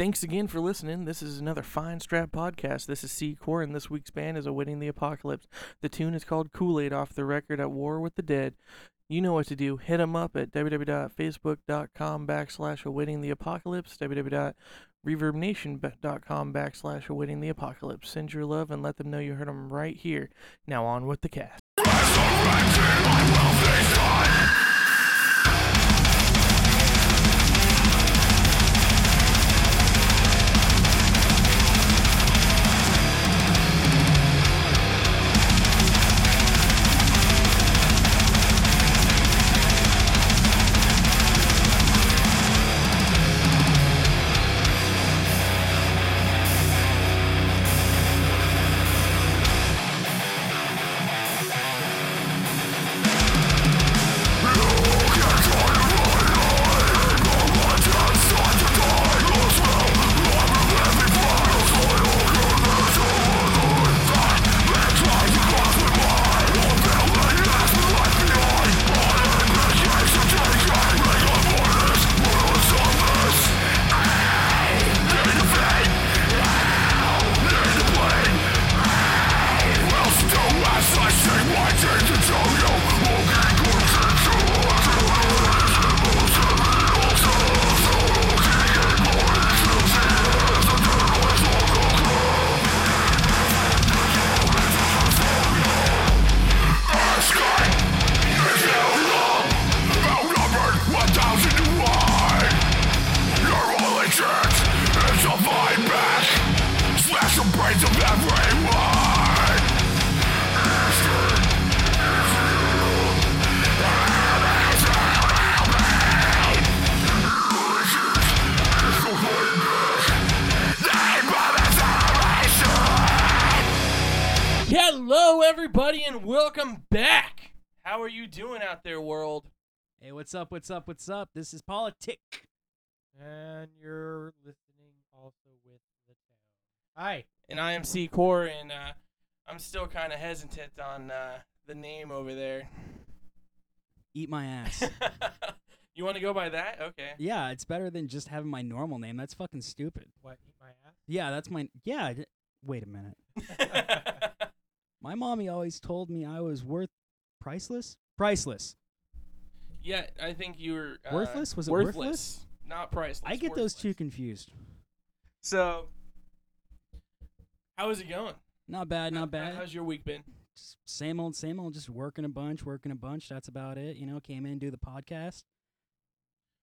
Thanks again for listening. This is another Fine Strap podcast. This is C Core, and this week's band is Awaiting the Apocalypse. The tune is called Kool Aid off the record At War with the Dead. You know what to do. Hit them up at www.facebook.com backslash awaiting the apocalypse, www.reverbnation.com backslash awaiting the apocalypse. Send your love and let them know you heard them right here. Now on with the cast. Everybody, and welcome back. How are you doing out there, world? Hey, what's up? What's up? What's up? This is Politic. And you're listening also with the town. Hi. And I am C Core, and uh, I'm still kind of hesitant on uh, the name over there. Eat my ass. you want to go by that? Okay. yeah, it's better than just having my normal name. That's fucking stupid. What? Eat my ass? Yeah, that's my. Yeah. d- Wait a minute. My mommy always told me I was worth priceless. Priceless. yeah, I think you were uh, Worthless? Was it worthless? worthless? Not priceless. I get those two confused. So, how is it going? Not bad. Not bad. How's your week been? S- Same old, same old. Just working a bunch, working a bunch. That's about it. You know, came in do the podcast.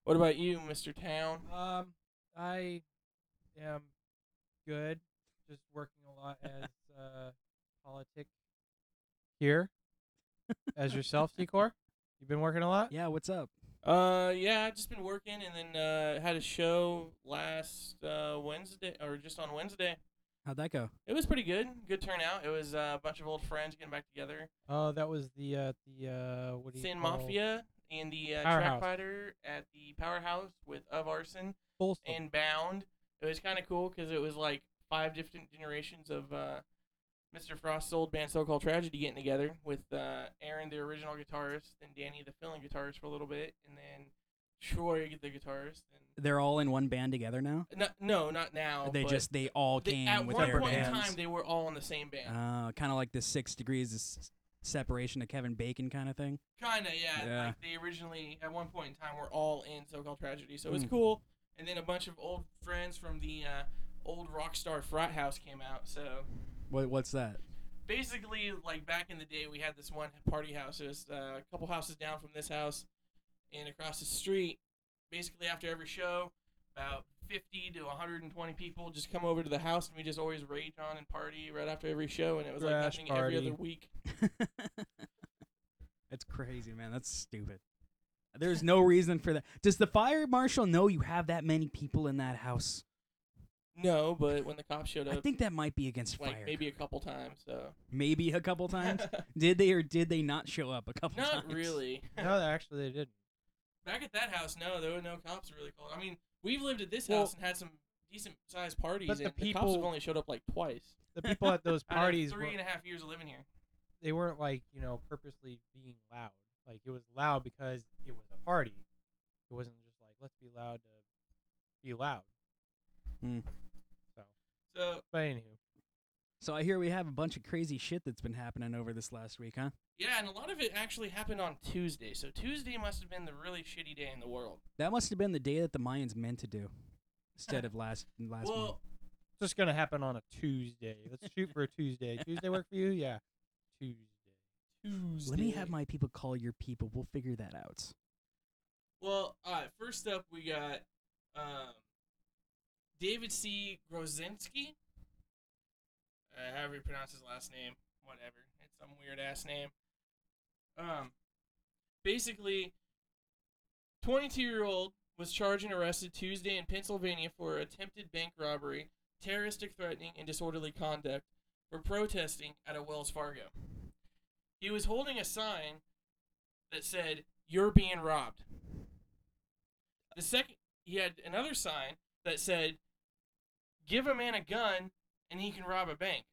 What about you, Mr. Town? Um, I am good. Just working a lot as uh, politic here. as yourself, Secor? You've been working a lot? Yeah. What's up? Uh, yeah, I've just been working, and then uh, had a show last uh, Wednesday, or just on Wednesday. How'd that go? It was pretty good. Good turnout. It was uh, a bunch of old friends getting back together. Oh, that was the uh, the uh, what do you Sin call Mafia and the uh, Track Powerhouse. Fighter at the Powerhouse with Of Arson Folsom. and Bound. It was kind of cool because it was like five different generations of uh, Mr. Frost's old band, So Called Tragedy, getting together with uh, Aaron, the original guitarist, and Danny, the filling guitarist, for a little bit, and then Troy, the guitarist. And They're all in one band together now. no, no, not now. they just they all they- came at with one their point bands. in time they were all in the same band. Uh, kind of like the six degrees of separation of Kevin Bacon kind of thing. Kinda, yeah. Yeah. Like they originally, at one point in time, were all in So-Called Tragedy, so it was Mm. cool. And then a bunch of old friends from the uh, old Rockstar Frat House came out. So What what's that? basically, like back in the day, we had this one party house. It was uh, a couple houses down from this house, and across the street. Basically, after every show, about 50 to 120 people just come over to the house, and we just always rage on and party right after every show, and it was like Trash happening every other party. week. That's crazy, man. That's stupid. There's no reason for that. Does the fire marshal know you have that many people in that house? No, but when the cops showed up, I think that might be against like fire. maybe a couple times, so Maybe a couple times. did they or did they not show up a couple times? not times? really. no, actually they didn't. Back at that house, no, there were no cops really called. I mean, we've lived at this Well- house and had some decent sized parties, But the and the cops have people- only showed up like twice. The people at those Out of parties three were, and a half years of living here. they weren't like you know purposely being loud. Like it was loud because it was a party. It wasn't just like let's be loud to be loud. Hmm. So, So but anywho, So I hear we have a bunch of crazy shit that's been happening over this last week, huh? yeah, and a lot of it actually happened on Tuesday. So Tuesday must have been the really shitty day in the world. That must have been the day that the Mayans meant to do, instead of last last month. well, it's just gonna happen on a Tuesday. Let's shoot for a Tuesday. Tuesday work for you? Yeah, Tuesday. Tuesday. Let me have my people call your people. We'll figure that out. Well, all right. First up, we got um, David C. Grozinski. Uh, however you pronounce his last name, whatever. It's some weird ass name. Um, basically, 22 year old was charged and arrested Tuesday in Pennsylvania for attempted bank robbery, terroristic threatening, and disorderly conduct for protesting at a Wells Fargo. He was holding a sign that said, You're being robbed. The second, he had another sign that said, "Give a man a gun, and he can rob a bank.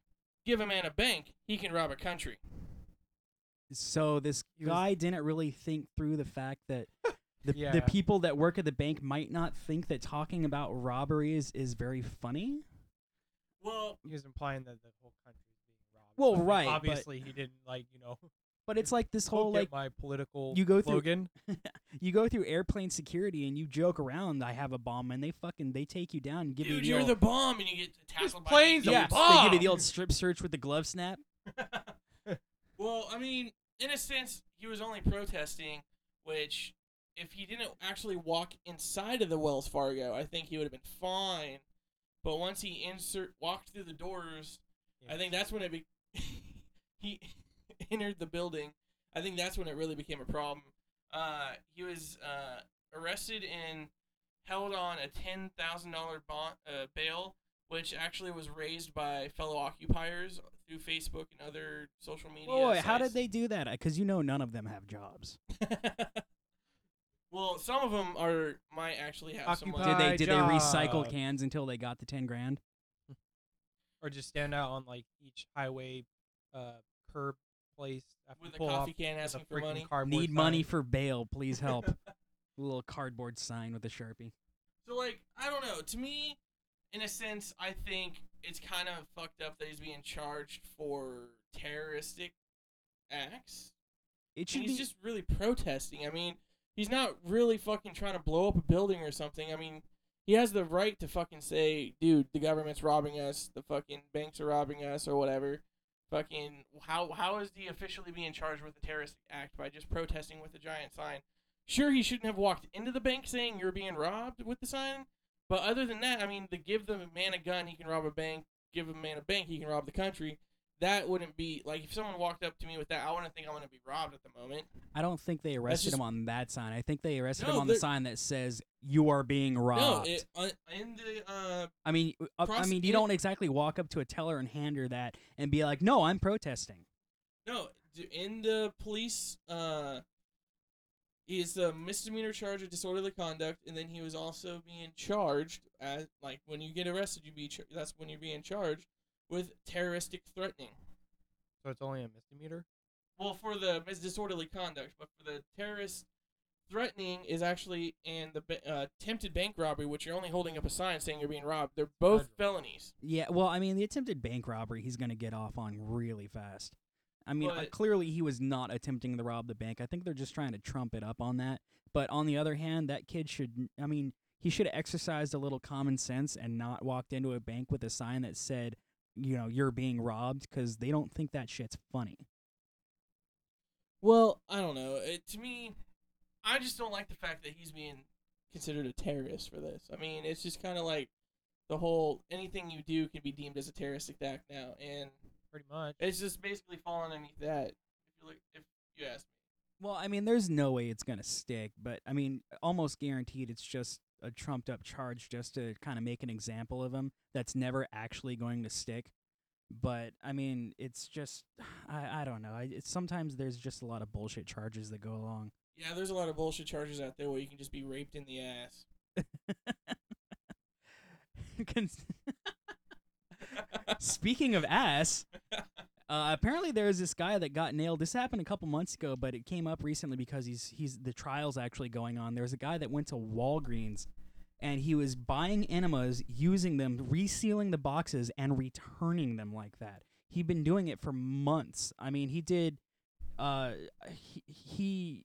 Give a man a bank, he can rob a country." So this guy didn't really think through the fact that the Yeah. the people that work at the bank might not think that talking about robberies is very funny. Well, He was implying that the whole country is being robbed. Well, but then right, but- Obviously, he didn't like you know. But it's like this whole like my political you go through- slogan. you go through airplane security and you joke around. I have a bomb, and they fucking they take you down and give you dude, the you're old, the bomb, and you get tackled by plane's yeah, agents. they give you the old strip search with the glove snap. well, I mean, in a sense, he was only protesting, which, if he didn't actually walk inside of the Wells Fargo, I think he would have been fine. But once he insert walked through the doors, I think that's when it be- he entered the building. I think that's when it really became a problem. Uh, he was uh, arrested and held on a ten thousand dollar bond uh, bail, which actually was raised by fellow occupiers through Facebook and other social media. Oh, wait, how did they do that? Because you know none of them have jobs. well, some of them are might actually have some. Occupy- like- Did they My did they recycle cans until they got the ten grand? or just stand out on like each highway uh, curb place after with you a pull coffee off can with a asking for freaking money. cardboard Need money for bail, please help. a little cardboard sign with a sharpie. So like I don't know. To me, in a sense, I think it's kind of fucked up that he's being charged for terroristic acts. It And should he's be just really protesting. I mean, he's not really fucking trying to blow up a building or something. I mean, he has the right to fucking say, "Dude, the government's robbing us. The fucking banks are robbing us, or whatever." Fucking how how is he officially being charged with a terrorist act by just protesting with a giant sign? Sure, he shouldn't have walked into the bank saying you're being robbed with the sign. But other than that, I mean, to give the man a gun, he can rob a bank. Give a man a bank, he can rob the country. That wouldn't be like if someone walked up to me with that, I wouldn't think I'm gonna be robbed at the moment. I don't think they arrested just- him on that sign. I think they arrested him on the sign that says "You are being robbed." No, it, uh, in the uh, I mean, uh, I mean, you don't exactly walk up to a teller and hand her that and be like, "No, I'm protesting." no, in the police uh, is a misdemeanor charge of disorderly conduct, and then he was also being charged as like when you get arrested, you be char- that's when you're being charged with terroristic threatening. So it's only a misdemeanor. Well, for the mis- disorderly conduct, but for the terrorist threatening is actually and the uh, attempted bank robbery, which you're only holding up a sign saying you're being robbed. They're both Federal. felonies. Yeah, well, I mean, the attempted bank robbery, he's gonna get off on really fast. I mean, uh, clearly he was not attempting to rob the bank. I think they're just trying to trump it up on that. But on the other hand, that kid should. I mean, he should have exercised a little common sense and not walked into a bank with a sign that said, you know, you're being robbed, because they don't think that shit's funny. Well, I don't know. It, to me, I just don't like the fact that he's being considered a terrorist for this. I mean, it's just kind of like the whole anything you do can be deemed as a terroristic act now, and Pretty much. it's just basically falling underneath that. If you look, if you ask me. Well, I mean, there's no way it's gonna stick, but I mean, almost guaranteed it's just a trumped up charge just to kind of make an example of him. That's never actually going to stick. But I mean, it's just I I don't know. I, it's sometimes there's just a lot of bullshit charges that go along. Yeah, there's a lot of bullshit charges out there where you can just be raped in the ass. Speaking of ass, uh, apparently there's this guy that got nailed. This happened a couple months ago, but it came up recently because he's he's the trial's actually going on. There's a guy that went to Walgreens and he was buying enemas, using them, resealing the boxes, and returning them like that. He'd been doing it for months. I mean, he did. Uh, he, he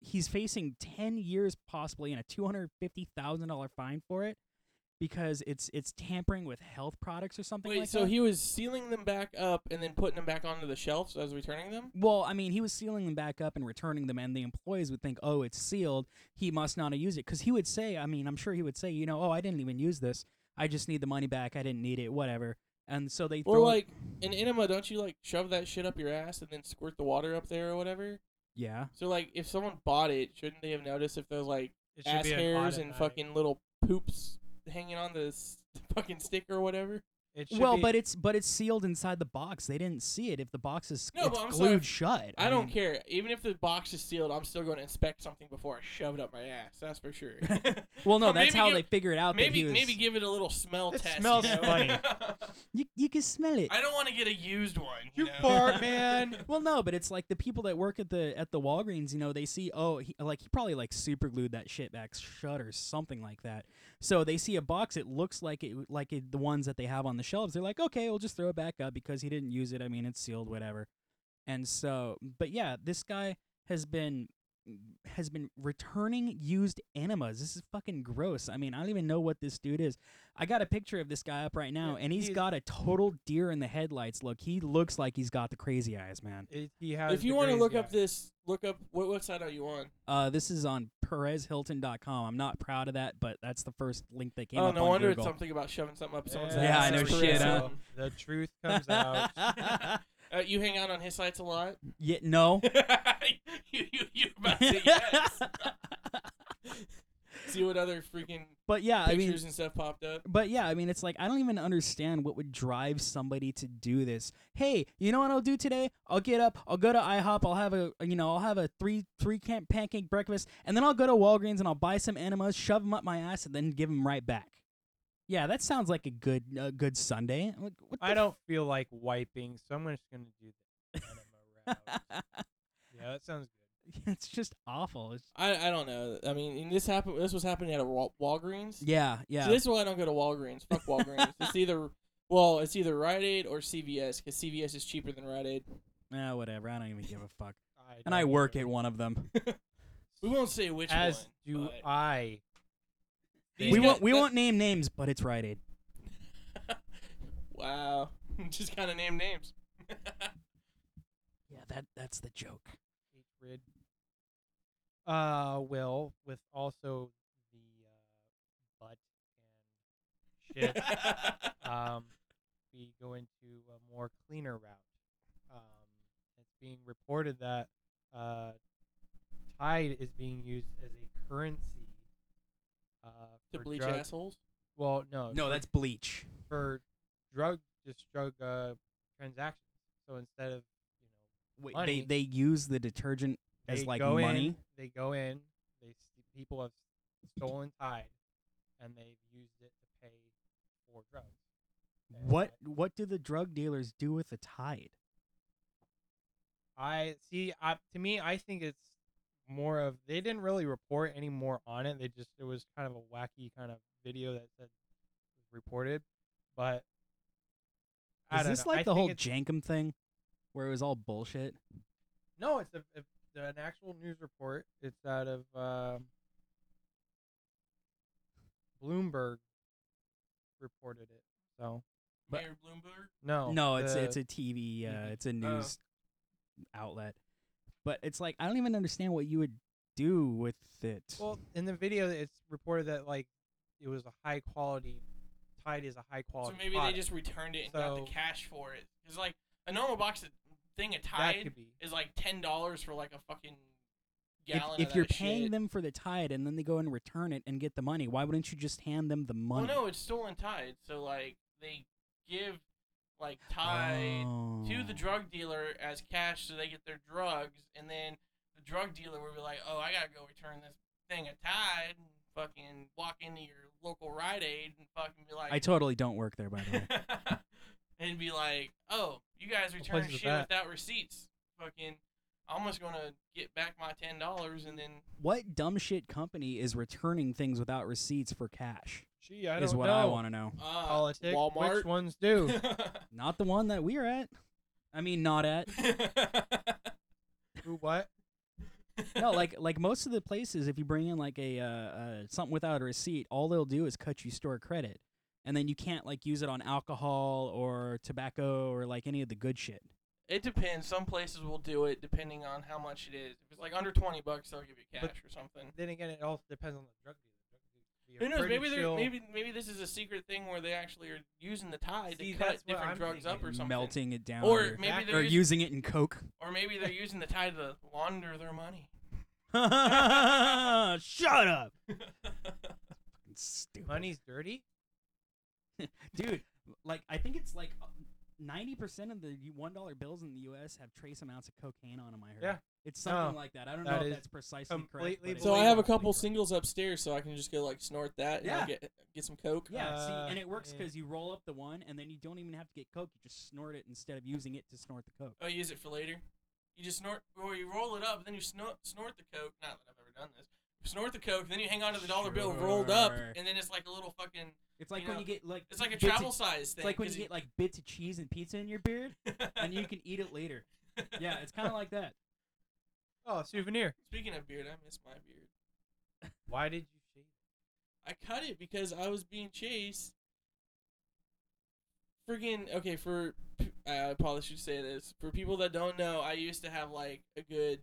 he's facing ten years possibly and a two hundred fifty thousand dollar fine for it because it's it's tampering with health products or something like that. Wait, like so that. he was sealing them back up and then putting them back onto the shelves as returning them? Well, I mean, he was sealing them back up and returning them, and the employees would think, "Oh, it's sealed. He must not have used it." Because he would say, I mean, I'm sure he would say, you know, "Oh, I didn't even use this. I just need the money back. I didn't need it. Whatever." And so they Or throw, like in enema, don't you like shove that shit up your ass and then squirt the water up there or whatever? yeah, So like, if someone bought it, shouldn't they have noticed if there's like It should ass be an hairs and automatic. fucking little poops hanging on the s- fucking stick or whatever? It should well, be- but it's but it's sealed inside the box. They didn't see it if the box is No, it's I'm glued sorry, shut. I don't mean, care. Even if the box is sealed, I'm still going to inspect something before I shove it up my ass. That's for sure. Well, no, Or that's how give- they figured out that maybe he was. maybe give it a little smell It test. smells you know? funny. you you can smell it. I don't want to get a used one. You, You know? fart, man. Well, no, but it's like the people that work at the at the Walgreens, you know, they see oh, he, like he probably like super glued that shit back shut or something like that. So they see a box, it looks like it like it, the ones that they have on the shelves. They're like, okay, we'll just throw it back up because he didn't use it. I mean, it's sealed, whatever. And so, but yeah, this guy has been has been returning used enemas. This is fucking gross. I mean, I don't even know what this dude is. I got a picture of this guy up right now, Yeah, and he's he's- got a total deer in the headlights look. He looks like he's got the crazy eyes, man. It, he has. If you want to look up this, look up what website are you on? Uh, this is on PerezHilton.com. I'm not proud of that, but that's the first link that came up. oh, up no on wonder Google. it's something about shoving something up someone's Yeah, ass. I know That's shit, Perez huh? Hilton. the truth comes out. Uh, you hang out on his sites a lot. yeah, no. you you you about to say yes. See what other freaking but yeah, I pictures mean, and stuff popped up. but yeah, I mean, it's like I don't even understand what would drive somebody to do this. Hey, you know what I'll do today? I'll get up, I'll go to IHOP, I'll have a, you know, I'll have a three three camp pancake breakfast, and then I'll go to Walgreens and I'll buy some enemas, shove them up my ass, and then give them right back. Yeah, that sounds like a good a good Sunday. Like, what I don't feel like wiping, so I'm just gonna do the enema route. Yeah, that sounds good. it's just awful. It's, I I don't know. I mean, and this happened. This was happening at a Wal- Walgreens. yeah, yeah. So this is why I don't go to Walgreens. Fuck Walgreens. it's either well, it's either Rite Aid or CVS because CVS is cheaper than Rite Aid. Eh, whatever. I don't even give a fuck. I And I work either. at one of them. We won't say which As one. do but I. these we guys- won't we that- won't name names, but it's Rite Aid. wow, just kind of name names. Yeah, that that's the joke. Hatred. Uh, will with also the uh, butt and shit. um, we go into a more cleaner route. Um, it's being reported that uh, Tide is being used as a currency. Uh, to bleach drug- assholes. Well, no, No, for- that's bleach. for drug just drug uh, transactions. So instead of you know, Wait, Money. they they use the detergent know, as they like go money. in, they go in, they people have stolen Tide, and they've used it to pay for drugs. And What what do the drug dealers do with the Tide? I see. I, to me, I think it's more of they didn't really report any more on it. They just it was kind of a wacky kind of video that was reported, but I Is this know. I like the whole Jenkem thing, where it was all bullshit? No, it's a, it's an actual news report. It's out of um Bloomberg reported it. So But- Mayor Bloomberg. no, no, it's the- it's a TV, uh, TV. it's a news outlet. But it's like I don't even understand what you would do with it. well in the video. It's reported that like it was a high quality. Tide is a high quality. So quality. maybe they product. just returned it and got So- the cash for it. Because like a normal box of thing of Tide is like ten dollars for like a fucking gallon. if of you're paying shit. them for the Tide and then they go and return it and get the money, why wouldn't you just hand them the money? Well, no, it's stolen Tide. So like they give like Tide to the Oh. drug dealer as cash so they get their drugs, and then the drug dealer will be like, "Oh, I gotta go return this thing of Tide," and fucking walk into your local Rite Aid and fucking be like, I totally don't work there, by the way. and be like, "Oh, you guys place return shit that? without receipts." Fucking, I'm just gonna get back my ten dollars and then What dumb shit company is returning things without receipts for cash? Gee, I is don't what know. I want to know. uh, Politic. Walmart. Which ones do? Not the one that we're at. I mean, not at. Who what? No, like like most of the places, if you bring in like a uh, uh, something without a receipt, all they'll do is cut you store credit, and then you can't like use it on alcohol or tobacco or like any of the good shit. It depends. Some places will do it depending on how much it is. If it's like under twenty bucks, they'll give you cash But- or something. Then again, it also depends on the drug dealer. Drug dealer can Who knows? Maybe they're chill- maybe maybe this is a secret thing where they actually are using the tie See, to cut different I'm drugs up or something. Melting it down, Or or, maybe they're or using, using it in coke. or maybe they're using the tie to launder their money. Shut up, stupid money's dirty. dude. Like I think it's like ninety percent of the one dollar bills in the U.S. have trace amounts of cocaine on them. I heard. Yeah. it's something No, like that. I don't that know if that's precisely completely correct. but So I have a couple correct. singles upstairs, so I can just go like snort that and Yeah. get get some coke. Yeah, Uh, see, and it works yeah. because you roll up the one, and then you don't even have to get coke. You just snort it instead of using it to snort the coke. Oh, use it for later. You just snort, or you roll it up, then you snort snort the coke. Not that I've ever done this. You snort the coke, then you hang onto the dollar bill rolled up, and then it's like a little fucking. It's like You when know, you get like It's like a bits of- travel size thing. It's like when you get like bits of cheese and pizza in your beard, and you can eat it later. Yeah, it's kind of like that. Oh, souvenir. Speaking of beard, I miss my beard. Why did you shave? I cut it because I was being chased. Freaking okay for I probably should say this for people that don't know. I used to have like a good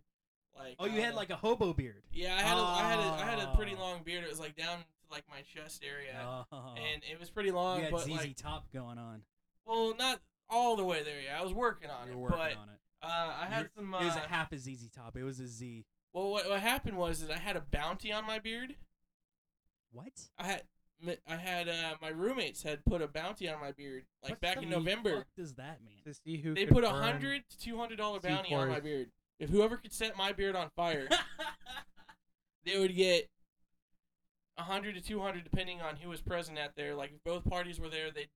like. Oh, you had uh, like a hobo beard. yeah. I had a, I had a, I had a pretty Oh. long beard. It was like down to like my chest area, Oh. and it was pretty long. you had but ZZ like, Top going on. well, not all the way there. Yeah, I was working on You it, working but on it. uh, I had You're- some. it was uh, a half a ZZ Top. It was a Z. well, what, what happened was that I had a bounty on my beard. What? I had. I had uh, my roommates had put a bounty on my beard like What back in November. fuck does that mean? To see who They put a burn- hundred to two hundred dollar bounty on my beard. If whoever could set my beard on fire, they would get a hundred to two hundred, depending on who was present at there. Like if both parties were there, they'd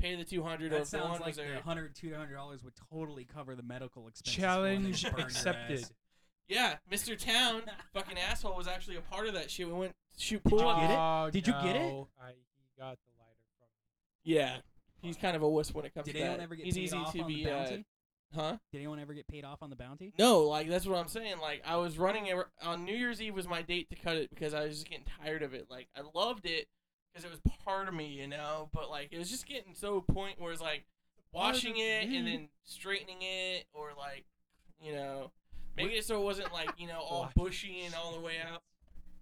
pay the two hundred, or that if sounds one like was the there. 100 200 dollars would totally cover the medical expenses. for Challenge when they burn your accepted. ass. Yeah, Mr. Town, fucking asshole, was actually a part of that shit. We went to shoot Did pool. you get it? Oh, Did you get it? no, I, he got the lighter from Yeah, he's kind of a wuss when it comes Did to anyone that. ever get he's paid easy off to on be, the uh, bounty? Huh? Did anyone ever get paid off on the bounty? No, like that's what I'm saying. Like I was running ar- on New Year's Eve was my date to cut it because I was just getting tired of it. Like I loved it because it was part of me, you know. But like it was just getting so point where it's like washing it and then straightening it, or like you know making it so it wasn't like you know all bushy and all the way out.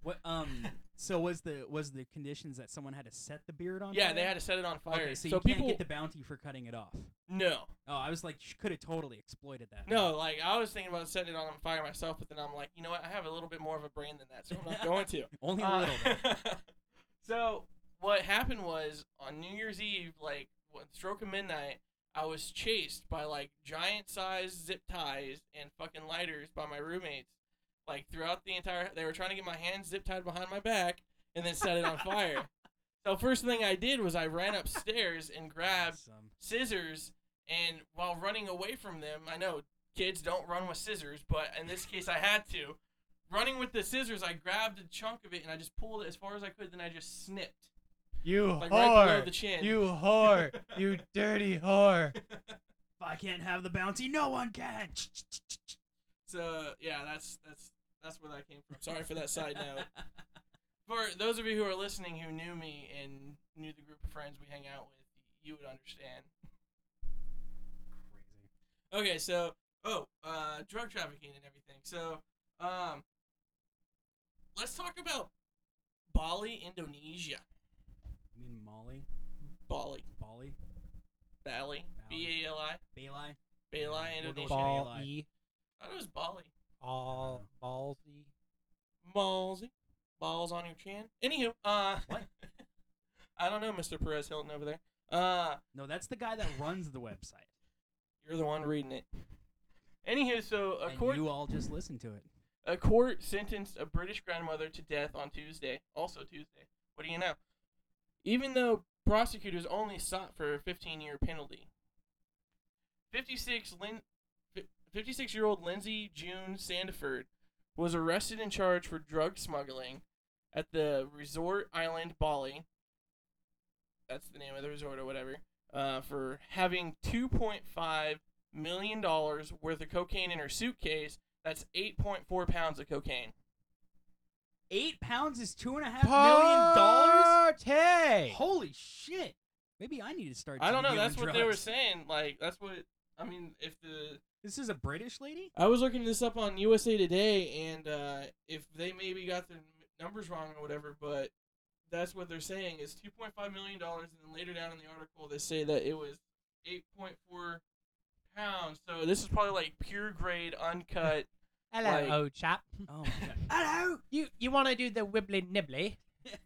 What um so was the was the conditions that someone had to set the beard on Yeah, fire? they had to set it on fire. Okay, so, so you people can't get the bounty for cutting it off. no, Oh, I was like, you could have totally exploited that. no. Like I was thinking about setting it on fire myself, but then I'm like, you know what? I have a little bit more of a brain than that, so I'm not going to. Only a Uh, little bit. so what happened was on New Year's Eve, like stroke of midnight, I was chased by like giant sized zip ties and fucking lighters by my roommates. Like throughout the entire, they were trying to get my hands zip tied behind my back and then set it on fire. So first thing I did was I ran upstairs and grabbed Awesome. scissors and while running away from them i know kids don't run with scissors but in this case i had to running with the scissors i grabbed a chunk of it and i just pulled it as far as i could then i just snipped You like right whore. the chin you whore. you dirty whore. If I can't have the bounty, no one can. so yeah that's that's that's where that came from sorry for that side note for those of you who are listening who knew me and knew the group of friends we hang out with you would understand Crazy. Okay, so oh, uh, drug trafficking and everything. So, um, let's talk about Bali, Indonesia. You mean Molly? Bali, Bali? Bali, Bali. B A L I, Bali? Bali, We'll go Indonesia. Bali. E. I thought it was Bali. All ballsy. Ballsy, balls on your chin. Anywho, uh, What? I don't know, Mr. Perez Hilton over there. Uh, No, that's the guy that runs the website. you're the one reading it. Anywho, so a and court you all just listen to it. A court sentenced a British grandmother to death on Tuesday. Also Tuesday. What do you know? Even though prosecutors only sought for a 15-year penalty. 56 Lin, 56 year old Lindsay June Sandiford was arrested and charged for drug smuggling at the resort island Bali. That's the name of the resort or whatever. Uh, for having 2.5 million dollars worth of cocaine in her suitcase. That's 8.4 pounds of cocaine. Eight pounds is two and a half million dollars. Party! Holy shit! Maybe I need to start. I don't know. That's what they were saying. Like that's what I mean. If the This is a British lady. I was looking this up on USA Today, and uh, if they maybe got their numbers wrong or whatever, but that's what they're saying is 2.5 million dollars, and then later down in the article they say that it was 8.4 pounds. So this is probably like pure grade, uncut. Hello, Like- old chap. Oh my. Hello. You you want to do the wibbly nibbly?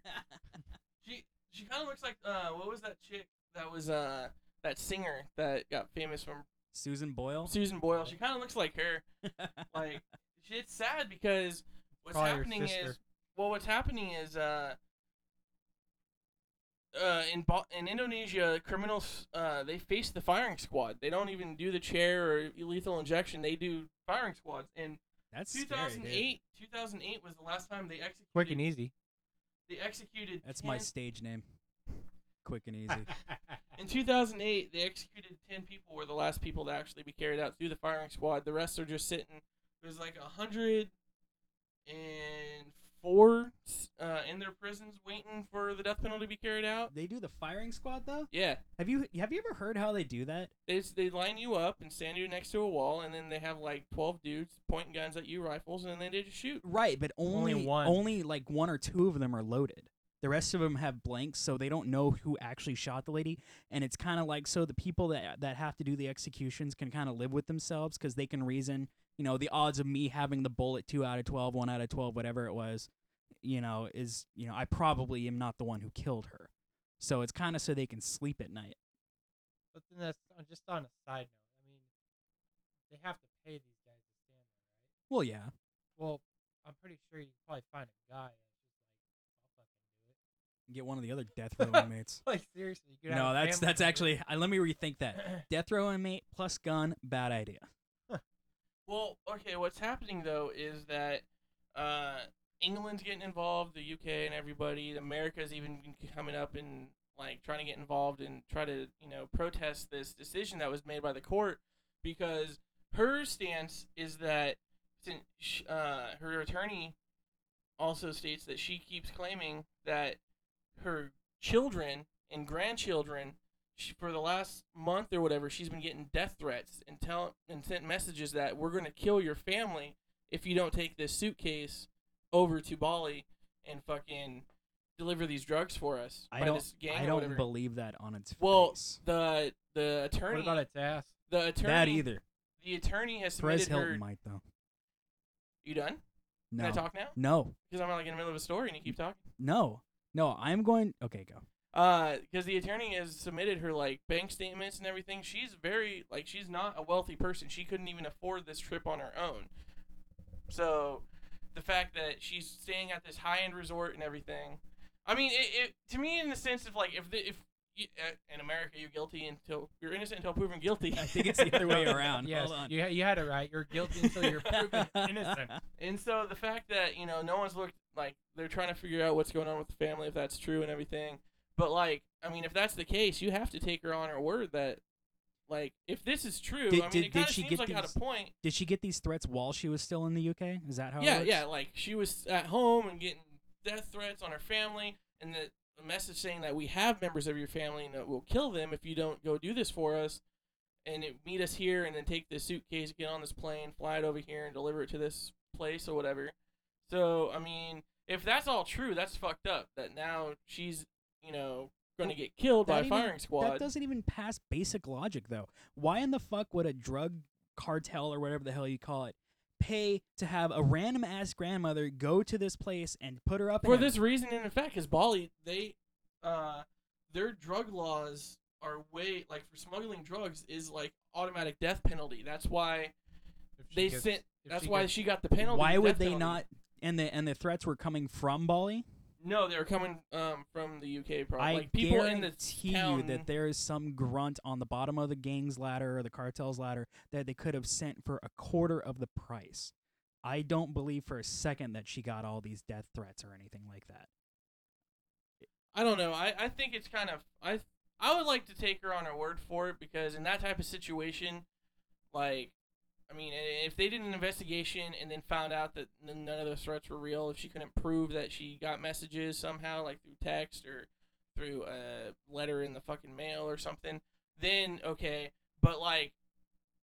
She she kind of looks like uh, what was that chick that was uh that singer that got famous from Susan Boyle. Susan Boyle? She kind of looks like her. like it's sad because what's Probably her happening sister. is well what's happening is uh uh, in Bo- in Indonesia, criminals uh, they face the firing squad. They don't even do the chair or lethal injection. They do firing squads. And That's scary, 2008, 2008 was the last time they executed. Quick and easy. They executed. That's 10, my stage name. Quick and easy. In 2008, they executed 10 people. Were the last people to actually be carried out through the firing squad. The rest are just sitting. There's like a hundred and four uh, in their prisons waiting for the death penalty to be carried out. they do the firing squad though. Yeah, Have you have you ever heard how they do that? they s- they line you up and stand you next to a wall, and then they have like 12 dudes pointing guns at you, rifles, and then they just shoot. Right, but Only only one. only like one or two of them are loaded. The rest of them have blanks, so they don't know who actually shot the lady. And it's kind of like so the people that that have to do the executions can kind of live with themselves because they can reason. You know, the odds of me having the bullet two out of 12, one out of twelve, whatever it was, you know, is you know I probably am not the one who killed her. So it's kind of so they can sleep at night. But then that's uh, just on a side note. I mean, they have to pay these guys to stand there, right? Well, yeah, Well, I'm pretty sure you can probably find a guy that's just like, I'll fucking get one of the other death row inmates. Like seriously, you could have No, a that's family that's member- actually. Uh, let me rethink that. Death row inmate plus gun, bad idea. Well, okay, what's happening though is that uh, England's getting involved, the UK and everybody, America's even coming up and like trying to get involved and try to you know protest this decision that was made by the court because her stance is that since uh, her attorney also states that she keeps claiming that her children and grandchildren she, for the last month or whatever, she's been getting death threats and tell and sent messages that we're going to kill your family if you don't take this suitcase over to Bali and fucking deliver these drugs for us. I by don't. This gang I don't whatever. believe that on its Well, face. the the attorney, What about its ass? the attorney, That either. the attorney has Perez submitted Hilton her. might though. You done? No. Can I talk now? No. Because I'm like in the middle of a story and you keep talking. No. No. I'm going. Okay, go. Uh, because the attorney has submitted her like bank statements and everything. She's very like she's not a wealthy person. She couldn't even afford this trip on her own. So, the fact that she's staying at this high end resort and everything, I mean, it, it to me in the sense of like if the, if Uh, in America you're guilty until you're innocent until proven guilty. I think it's the other way around. Yes, Hold on. you you had it right. You're guilty until you're proven innocent. And so the fact that you know no one's looked like they're trying to figure out what's going on with the family if that's true and everything. But like, I mean, if that's the case, you have to take her on her word that, like, if this is true, Did- I mean, did- it did she seems get like at these- a point. Did she get these threats while she was still in the UK? Is that how? it Yeah, works? yeah, like she was at home and getting death threats on her family, and the, message saying that we have members of your family and that we'll kill them if you don't go do this for us, and it, meet us here, and then take this suitcase, get on this plane, fly it over here, and deliver it to this place or whatever. So I mean, if that's all true, that's fucked up. That now she's you know going to get killed by That a even- firing squad. That doesn't even pass basic logic, though. Why in the fuck would a drug cartel or whatever the hell you call it pay to have a random ass grandmother go to this place and put her up for in a- this reason and in fact because bali they uh their drug laws are way like for smuggling drugs is like automatic death penalty that's why they gets- sent that's she why gets- she got the penalty Why would death they penalty. not? And the and the threats were coming from Bali. No, they were coming um from the UK. Probably I like people in the guarantee town. you that there is some grunt on the bottom of the gang's ladder or the cartel's ladder that they could have sent for a quarter of the price. I don't believe for a second that she got all these death threats or anything like that. I don't know. I, I think it's kind of I I would like to take her on her word for it because in that type of situation, like, I mean, if they did an investigation and then found out that none of those threats were real, if she couldn't prove that she got messages somehow, like through text or through a letter in the fucking mail or something, then okay. But like,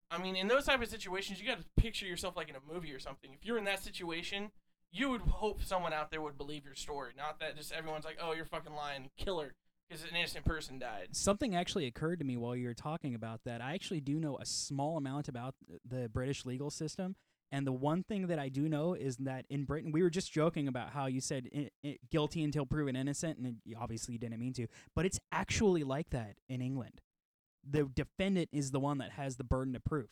I mean, in those type of situations, you got to picture yourself like in a movie or something. If you're in that situation, you would hope someone out there would believe your story, not that just everyone's like, "Oh, you're fucking lying, killer," because an innocent person died. Something actually occurred to me while you were talking about that. I actually do know a small amount about the British legal system. And the one thing that I do know is that in Britain, we were just joking about how you said i i guilty until proven innocent, and it, obviously you didn't mean to. But it's actually like that in England. The defendant is the one that has the burden of proof,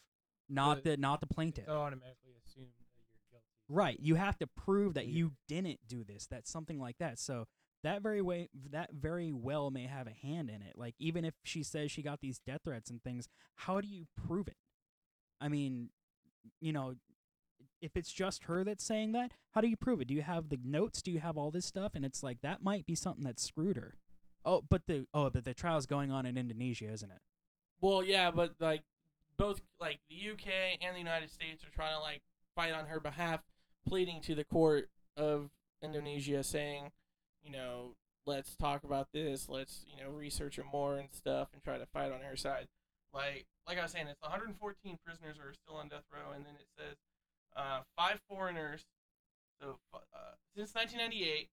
not So the not the plaintiff. It's automatically assumed that you're guilty. Right. You have to prove that Yeah. you didn't do this. That's something like that. So that very way that very well may have a hand in it. Like even if she says she got these death threats and things, how do you prove it? I mean, you know, if it's just her that's saying that, how do you prove it? Do you have the notes? Do you have all this stuff? And it's like that might be something that screwed her. Oh, but the oh, but the trial's going on in Indonesia, isn't it? Well, yeah, but like both like the UK and the United States are trying to like fight on her behalf, pleading to the court of Indonesia, saying, you know, let's talk about this, let's you know research it more and stuff, and try to fight on her side. Like like I was saying, it's 114 prisoners are still on death row, and then it says uh, five foreigners. So uh, since 1998,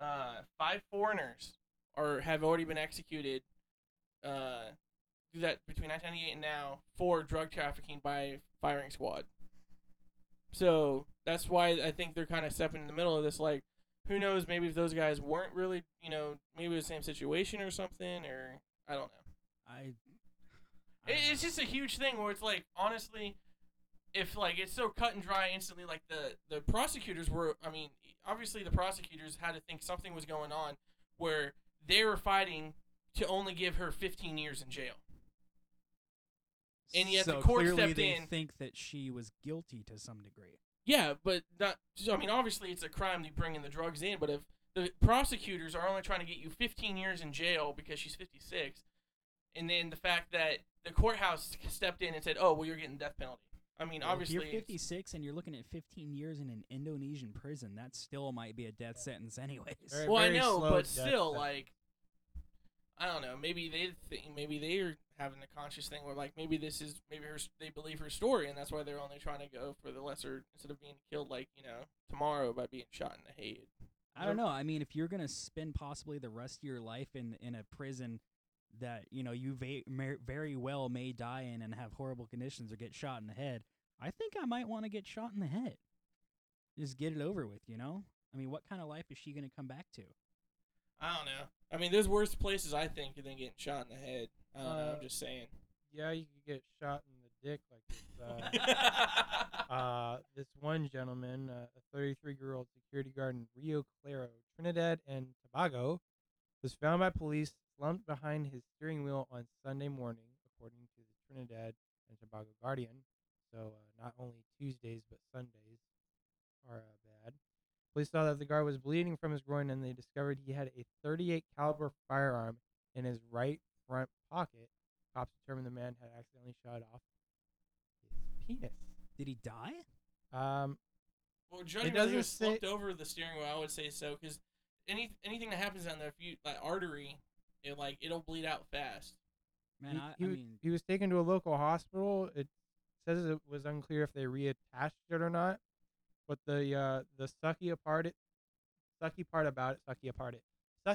uh, five foreigners are have already been executed. Uh, do that between 1998 and now for drug trafficking by firing squad. So that's why I think they're kind of stepping in the middle of this. Like, who knows? Maybe if those guys weren't really, you know, maybe the same situation or something, or I don't know. I. I It, it's just a huge thing where it's like, honestly, if like it's so cut and dry instantly, like the the prosecutors were. I mean, obviously the prosecutors had to think something was going on, where they were fighting to only give her 15 years in jail. and yet the court clearly stepped they in. think that she was guilty to some degree. Yeah, but not. So, I mean, obviously it's a crime to bring in the drugs in. But if the prosecutors are only trying to get you 15 years in jail because she's 56, and then the fact that the courthouse stepped in and said, "Oh, well, you're getting death penalty." I mean, Well, if obviously, you're 56 and you're looking at 15 years in an Indonesian prison, that still might be a death sentence, anyways. Very- well, I know, but still, sentence. like, I don't know. Maybe they think maybe they're having a conscious thing where like maybe this is maybe her they believe her story and that's why they're only trying to go for the lesser instead of being killed like you know tomorrow by being shot in the head. I don't know. I mean, if you're gonna spend possibly the rest of your life in in a prison that you know you va- mer- very well may die in and have horrible conditions or get shot in the head, I think I might want to get shot in the head. Just get it over with, you know. I mean, what kind of life is she gonna come back to? I don't know. I mean, there's worse places I think than getting shot in the head. I don't know. I'm just saying. Yeah, you could get shot in the dick like this. Uh, uh, this one gentleman, uh, a 33 year old security guard in Rio Claro, Trinidad and Tobago, was found by police slumped behind his steering wheel on Sunday morning, according to the Trinidad and Tobago Guardian. So uh, not only Tuesdays but Sundays are uh, bad. Police saw that the guard was bleeding from his groin, and they discovered he had a 38 caliber firearm in his right front pocket. Cops determined the man had accidentally shot off his penis. Did he die? Um, Well, judging It whether he was say- slumped over the steering wheel, I would say so because any anything that happens on the if you, that artery, it like it'll bleed out fast. Man, he, I, he I mean, he was taken to a local hospital. It says it was unclear if they reattached it or not. But the uh, the sucky part it, sucky part about it, sucky part it,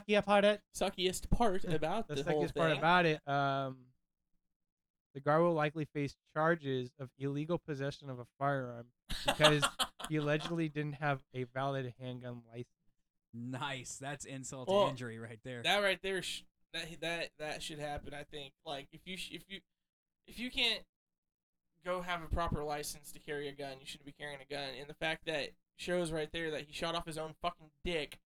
sucky part it. Suckiest part about The the, whole suckiest part about it. Um, the guard will likely face charges of illegal possession of a firearm because he allegedly didn't have a valid handgun license. nice. That's insult Well, to injury right there. that right there, sh- that that that should happen. I think. Like if you sh- if you if you can't go have a proper license to carry a gun, you shouldn't be carrying a gun. And the fact that shows right there that he shot off his own fucking dick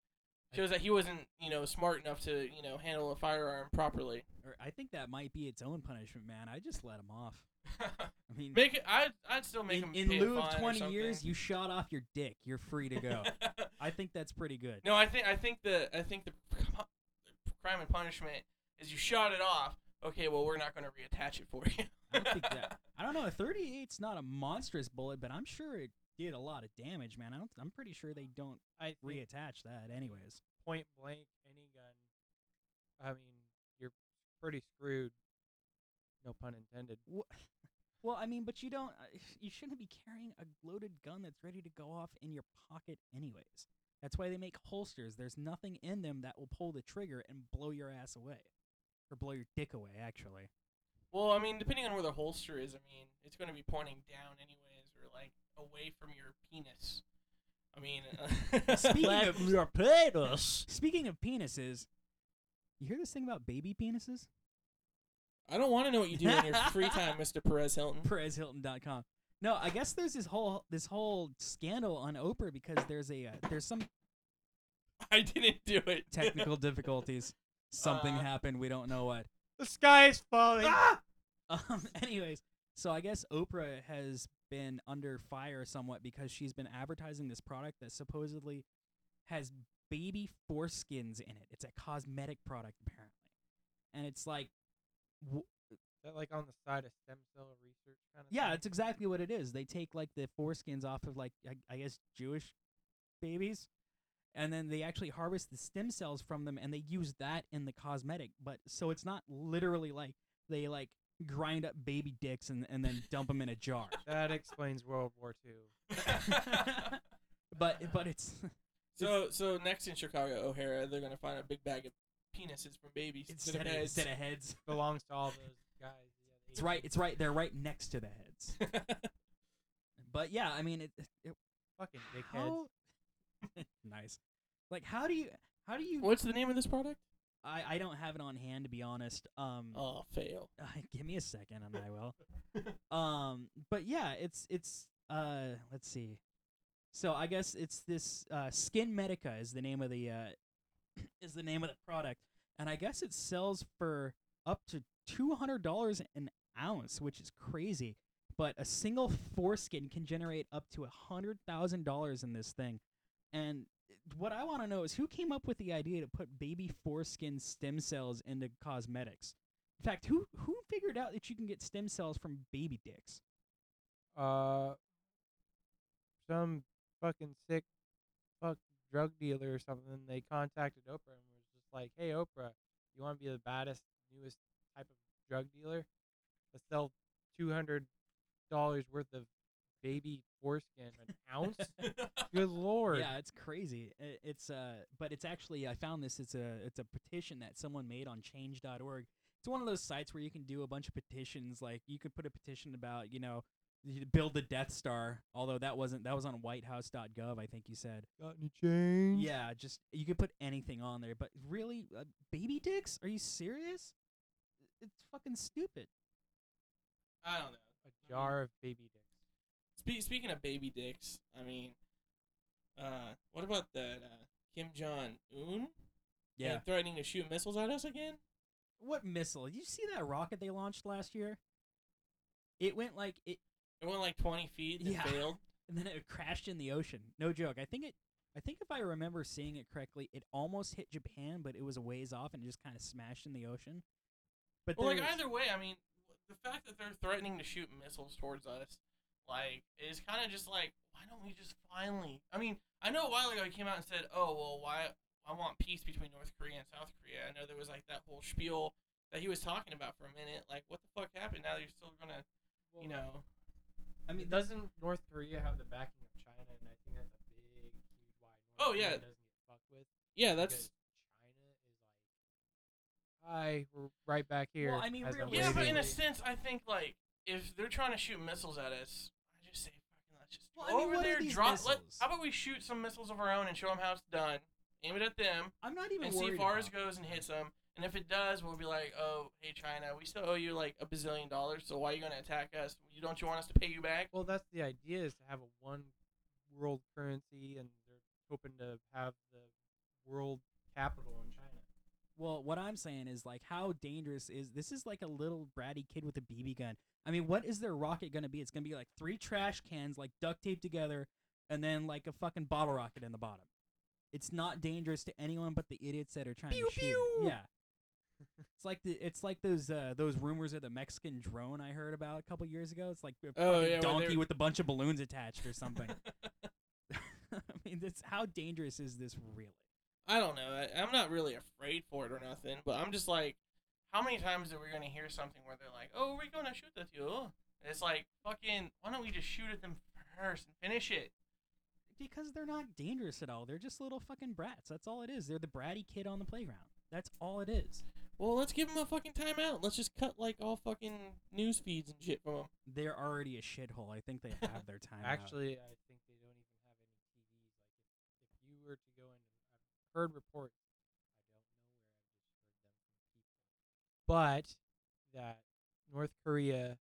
shows that he wasn't, you know, smart enough to, you know, handle a firearm properly. Or I think that might be its own punishment, man. I just let him off. I mean, make it. I'd, I'd still make in, him in lieu of 20 years, you shot off your dick. You're free to go. I think that's pretty good. no, I think I think the I think the crime and punishment is you shot it off. Okay, well we're not going to reattach it for you. I don't think that. I don't know. A 38's not a monstrous bullet, but I'm sure it did a lot of damage, man. I don't. I'm pretty sure they don't I reattach that, anyways. point blank any gun. I mean, you're pretty screwed. No pun intended. Wha- Well, I mean, but you don't. Uh, you shouldn't be carrying a loaded gun that's ready to go off in your pocket, anyways. That's why they make holsters. There's nothing in them that will pull the trigger and blow your ass away, or blow your dick away. Actually, well, I mean, depending on where the holster is, I mean, it's going to be pointing down anyways, or like away from your penis. I mean, Speaking of- your penis. speaking of penises, you hear this thing about baby penises? I don't want to know what you do in your free time, Mr. Perez Hilton. PerezHilton.com. No, I guess there's this whole this whole scandal on Oprah because there's a uh, there's some I didn't do it. technical difficulties. Something Uh. happened. We don't know what. The sky is falling. Ah! Um, anyways, so I guess Oprah has been under fire somewhat because she's been advertising this product that supposedly has baby foreskins in it. It's a cosmetic product apparently, and it's like, w- Is that like on the side of stem cell research kind of? yeah, thing? it's exactly what it is. They take like the foreskins off of like I, I guess Jewish babies, and then they actually harvest the stem cells from them and they use that in the cosmetic. But so it's not literally like they like grind up baby dicks and and then dump them in a jar. that explains World War II. but but it's so, so next in Chicago, O'Hare, they're going to find a big bag of penises from babies instead instead of, of heads. instead of heads. Belongs to all those guys. Yeah, It's right. It's right. They're right next to the heads. But yeah, I mean it. it Fucking dickheads. how nice. Like how do you how do you? What's the name of this product? I I don't have it on hand to be honest. Um, Oh, fail. give me a second and I will. um, but yeah, it's it's uh, let's see. So I guess it's this uh, SkinMedica is the name of the uh, is the name of the product, and I guess it sells for up to two hundred dollars an ounce, which is crazy. But a single foreskin can generate up to a hundred thousand dollars in this thing, and what I want to know is who came up with the idea to put baby foreskin stem cells into cosmetics. In fact, who who figured out that you can get stem cells from baby dicks? Uh, some fucking sick fuck drug dealer or something. They contacted Oprah and was just like, "Hey, Oprah, you want to be the baddest, newest type of drug dealer? Let's sell two hundred dollars worth of baby foreskin an ounce. Good lord! Yeah, it's crazy. I- It's uh, but it's actually I found this. It's a it's a petition that someone made on Change.org. It's one of those sites where you can do a bunch of petitions. Like you could put a petition about you know you build the Death Star. Although that wasn't that was on WhiteHouse.gov. I think you said. Got any change? Yeah, just you could put anything on there. But really, uh, baby dicks? Are you serious? It's fucking stupid. I don't know. A jar of baby dicks. Spe- speaking of baby dicks, I mean, uh, what about that uh, Kim Jong Un? Yeah. threatening to shoot missiles at us again. What missile? You see that rocket they launched last year? It went like it It went like 20 feet and Yeah. failed. and then it crashed in the ocean. No joke. I think it. I think if I remember seeing it correctly, it almost hit Japan, but it was a ways off and it just kind of smashed in the ocean. But Well, like either way, I mean, the fact that they're threatening to shoot missiles towards us, like, is kind of just like, why don't we just finally? I mean, I know a while ago he came out and said, "Oh, well, why? I want peace between North Korea and South Korea." I know there was like that whole spiel that he was talking about for a minute. Like, what the fuck happened? Now you're still gonna, you know? I mean, doesn't North Korea have the backing of China? And I think that's a big, huge why North Oh, Korea yeah. doesn't get fucked with. Yeah, that's China is like, hi, we're right back here. Well, I mean, really- yeah, but in a sense, I think like if they're trying to shoot missiles at us, I just say fucking let's just Well, go I mean, over what are there, drop. Let, how about we shoot some missiles of our own and show them how it's done? Aim it at them I'm not even and see if ours goes and hits them. And if it does, we'll be like, oh, hey China, we still owe you like a bazillion dollars. So why are you gonna attack us? You don't you want us to pay you back? Well, that's the idea is to have a one world currency, and they're hoping to have the world capital. Well, what I'm saying is like, how dangerous is this? Is like a little bratty kid with a BB gun. I mean, what is their rocket gonna be? It's gonna be like three trash cans, like duct taped together, and then like a fucking bottle rocket in the bottom. It's not dangerous to anyone but the idiots that are trying Pew, to shoot. pew. Yeah. It's like the it's like those uh, those rumors of the Mexican drone I heard about a couple years ago. It's like a Oh, yeah, donkey with a bunch of balloons attached or something. I mean, it's how dangerous is this really? I don't know. I, I'm not really afraid for it or nothing, but I'm just like, how many times are we gonna hear something where they're like, "Oh, we're gonna shoot at you"? And it's like, fucking, why don't we just shoot at them first and finish it? Because they're not dangerous at all. They're just little fucking brats. That's all it is. They're the bratty kid on the playground. That's all it is. Well, let's give them a fucking timeout. Let's just cut like all fucking news feeds and shit from them. They're already a shithole. I think they have their timeout. Actually, I think they don't even have any TVs. Like if, if you were to go in, I've heard reports. I don't know where. I just heard them from people. But that North Korea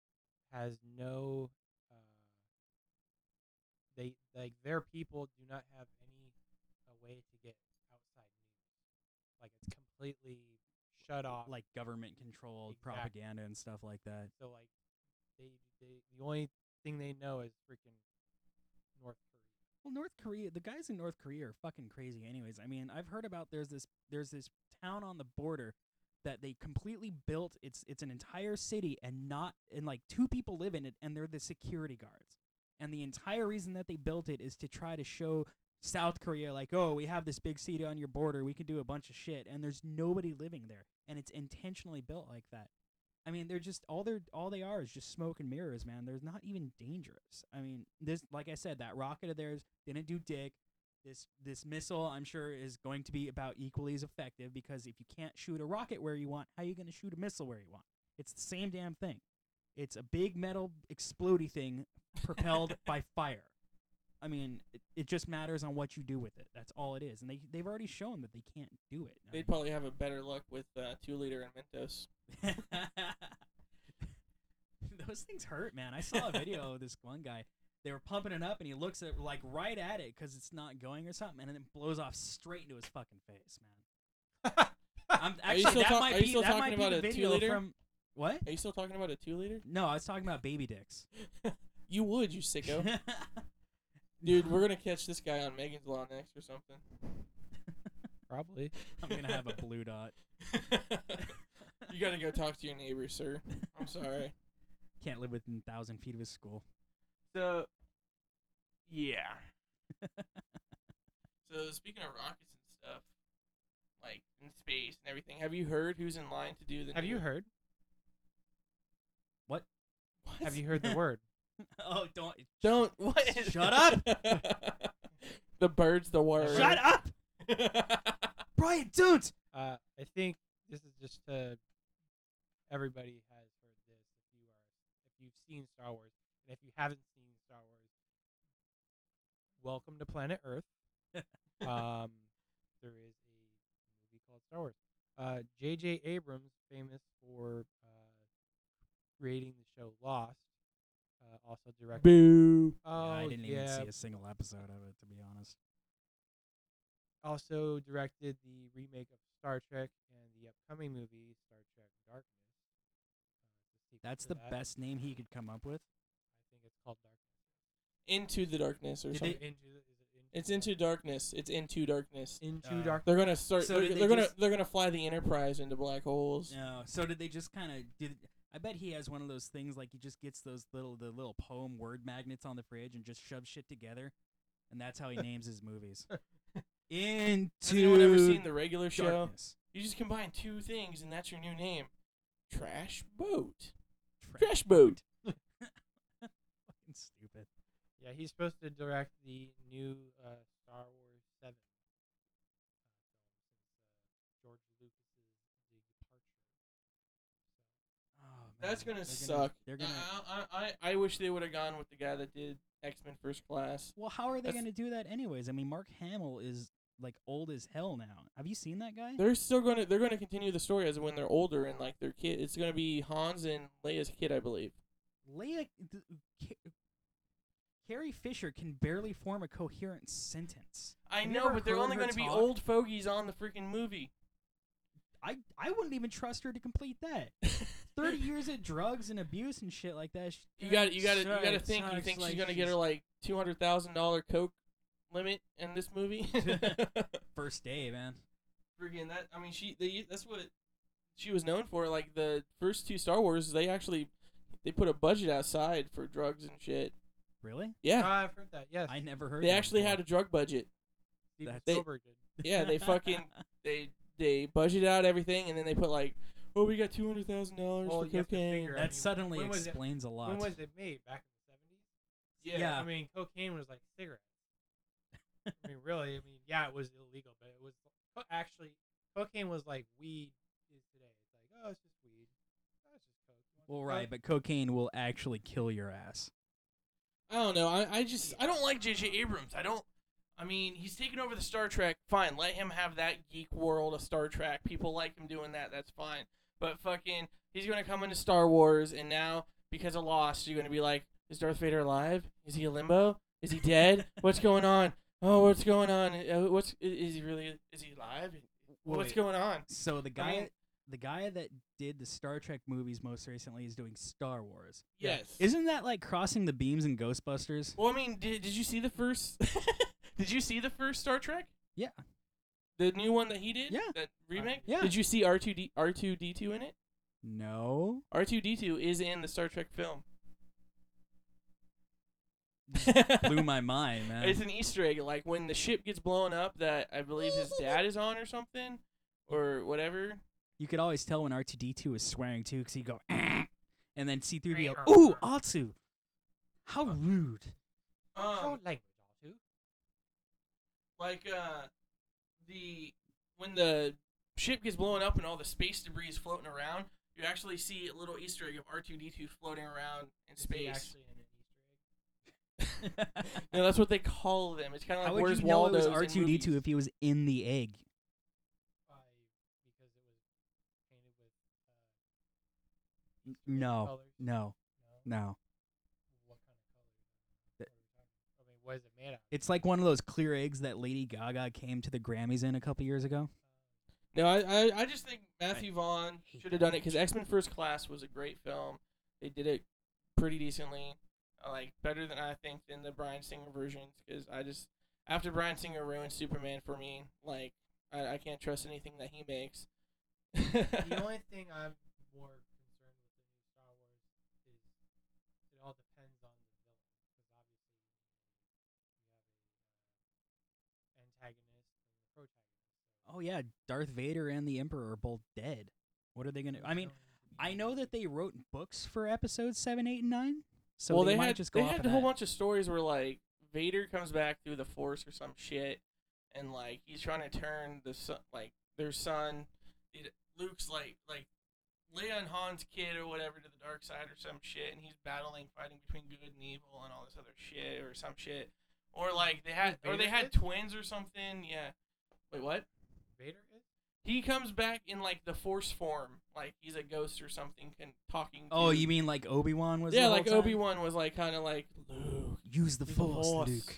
has no. Uh, they like their people do not have any a way to get outside news. Like it's completely shut off. like government controlled Exactly. propaganda and stuff like that. so, like they they the only thing they know is freaking North Korea. Well, North Korea, the guys in North Korea are fucking crazy. Anyways, I mean, I've heard about there's this there's this town on the border that they completely built. It's it's an entire city and not and like two people live in it and they're the security guards. And the entire reason that they built it is to try to show South Korea like, "Oh, we have this big city on your border. We can do a bunch of shit." And there's nobody living there, and it's intentionally built like that. I mean, they're just all they're all they are is just smoke and mirrors, man. They're not even dangerous. I mean, this like I said, that rocket of theirs didn't do dick. This this missile, I'm sure, is going to be about equally as effective because if you can't shoot a rocket where you want, how are you going to shoot a missile where you want? It's the same damn thing. It's a big metal explodey thing propelled by fire. I mean, it, it just matters on what you do with it. That's all it is, and they they've already shown that they can't do it. They'd probably have a better luck with uh, two liter and Mentos. Those things hurt, man. I saw a video of this one guy. They were pumping it up, and he looks at like right at it because it's not going or something, and then it blows off straight into his fucking face, man. I'm Are you actually still that talk- might be that talking might be about the a video two-liter? from what? Are you still talking about a two liter? No, I was talking about baby dicks. You would, you sicko. Dude, we're gonna catch this guy on Megan's Law next or something. Probably. I'm gonna have a blue dot. you gotta go talk to your neighbor, sir. I'm sorry. Can't live within thousand feet of his school. So, yeah. So speaking of rockets and stuff, like in space and everything, have you heard who's in line to do the? Have you new- heard? What? Have you heard the word? Oh, don't Don't. what? Shut up! the bird's the word. shut up, Brian. Don't. Uh, I think this is just uh, everybody has heard this. If you are, if you've seen Star Wars, and if you haven't seen Star Wars, welcome to Planet Earth. um, there is a movie called Star Wars. Uh, J.J. Abrams, famous for uh, creating the show Lost, uh, also directed. Boo. Oh, yeah, I didn't yeah. even see a single episode of it, to be honest. also directed the remake of Star Trek and the upcoming movie Star Trek Darkness. Uh, That's the that. best name he could come up with. I think it's called Darkness. Into the darkness or Did something. they- into the, it into It's into darkness. It's into darkness. into Uh, dark. They're gonna start. So they're they they're gonna they're gonna fly the Enterprise into black holes. No. So did they just kind of did? I bet he has one of those things like he just gets those little the little poem word magnets on the fridge and just shoves shit together, and that's how he names his movies. Into Has anyone ever seen the regular show? darkness. You just combine two things and that's your new name. Trash boat. Tra- Trash boat. Fucking stupid. Yeah, he's supposed to direct the new uh, Star Wars Seven uh, film since uh, George Lucas's departure. Oh, man. That's gonna They're suck. They're gonna. I, I, I, I wish they would have gone with the guy that did X Men First Class. well, how are they that's- gonna do that anyways? I mean, Mark Hamill is like old as hell now. Have you seen that guy? They're still gonna they're gonna continue the story as when they're older and like their kid. It's gonna be Hans and Leia's kid, I believe. Leia, th- Ca- Carrie Fisher can barely form a coherent sentence. I Have you know, ever but they're heard only her going to be talk? old fogies on the freaking movie. I I wouldn't even trust her to complete that. Thirty years of drugs and abuse and shit like that. sh- You got you got to you got to it think. You sucks, think she's gonna get her like two hundred thousand dollar coke limit in this movie? first day, man. Freaking that! I mean, she they, that's what she was known for. Like the first two Star Wars, they actually they put a budget outside for drugs and shit. Really? Yeah, Ah, I've heard that. Yes. I never heard. they that actually before. had a drug budget. That's- They- Spielberg did. Yeah, they fucking they they budgeted out everything, and then they put like, oh, we got two hundred thousand dollars Well, for you have to cocaine. figure- I that mean, suddenly when was it- explains a lot. When was it made? Back in the seventies. Yeah. Yeah. I mean, cocaine was like cigarettes. I mean, really. I mean, yeah, it was illegal, but it was co- actually cocaine was like weed is today. It's like, oh, it's just weed. Oh, it's just coke. Well, right, but cocaine will actually kill your ass. I don't know. I, I just I don't like J.J. Abrams. I don't. I mean, he's taken over the Star Trek. Fine, let him have that geek world of Star Trek. People like him doing that. That's fine. But fucking, he's gonna come into Star Wars, and now because of Lost, you're gonna be like, is Darth Vader alive? Is he a limbo? Is he dead? what's going on? Oh, what's going on? Uh, What's is he really? Is he alive? What's Wait. going on? So the guy, mean- the guy that did the Star Trek movies most recently is doing Star Wars. Yes. Isn't that like crossing the beams in Ghostbusters? well, I mean, did, did you see the first? did you see the first Star Trek? Yeah. The new one that he did? Yeah. That remake? yeah. Did you see R2D R2D2 in it? No. R2D2 is in the Star Trek film. Blew my mind, man. It's an Easter egg. Like when the ship gets blown up, that I believe his dad is on or something, or whatever. You could always tell when R2D2 was swearing too, because he'd go, "Eh," and then C3PO, Rah. ooh, Atsu. How rude. Oh, Um, language all like uh, the when the ship gets blown up and all the space debris is floating around, you actually see a little Easter egg of R2D2 floating around in Is space. actually in an Easter egg? No, that's what they call them. It's kind of How like would where's you know it was Waldo's in R2D2 movies. if he was in the egg? By because it was painted with uh, No, no, No. no. What kind of colors? Th- What are we talking about? I mean, what is it made out? of? It's like one of those clear eggs that Lady Gaga came to the Grammys in a couple years ago. No, I, I, I just think Matthew Vaughn should have done it because X Men First Class was a great film. They did it pretty decently, uh, like better than I think than the Bryan Singer versions. Because I just after Bryan Singer ruined Superman for me, like I, I can't trust anything that he makes. the only thing I'm more concerned with the new Star Wars is it all depends on the villain because obviously you have a uh, antagonist and the protagonist. Oh yeah, Darth Vader and the Emperor are both dead. What are they gonna? I mean, I know that they wrote books for episodes seven, eight, and nine. So well, they, they, might had just go they had a whole bunch of stories where like Vader comes back through the Force or some shit, and like he's trying to turn the son, like their son, it, Luke's like like Leia and Han's kid or whatever to the dark side or some shit, and he's battling, fighting between good and evil and all this other shit or some shit, or like they had or they had twins or something. Yeah. Wait, what? Vader is. He comes back in like the Force form, like he's a ghost or something, and talking. Oh, you mean like Obi Wan was? yeah, the like whole time? Obi Wan was like kind of like Luke. Use the Use the Force, Force. Luke.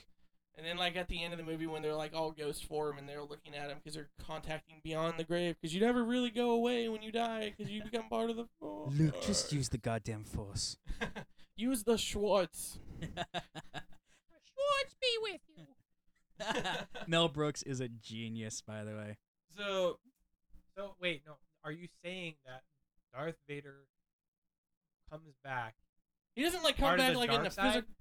And then, like at the end of the movie, when they're like all ghost form and they're looking at him because they're contacting beyond the grave, because you never really go away when you die, because you become part of the Force. Luke, just use the goddamn Force. use the Schwartz. Schwartz be with you. Mel Brooks is a genius, by the way. So So wait, no. Are you saying that Darth Vader comes back? he doesn't like come Part of back the like in dark the side? physical.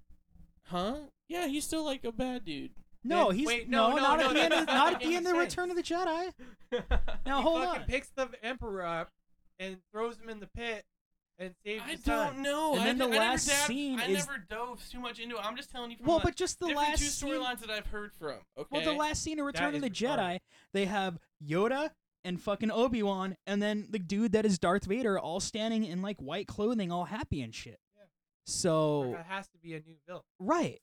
Huh? Yeah, he's still like a bad dude. No, Then- he's wait, no, no, no, not no, at the end. Of, that's not not at the making end of sense. Return of the Jedi. Now he hold fucking on. picks the Emperor up and throws him in the pit and saves I his don't son. know. And I then the I last never dabbed- scene I is- never dove too much into it. I'm just telling you from Well, the but just the different last two scene. storylines that I've heard from. Okay. Well, the last scene of Return of the is retarded. Jedi, they have Yoda and fucking Obi Wan, and then the dude that is Darth Vader, all standing in like white clothing, all happy and shit. Yeah. So There has to be a new villain. right,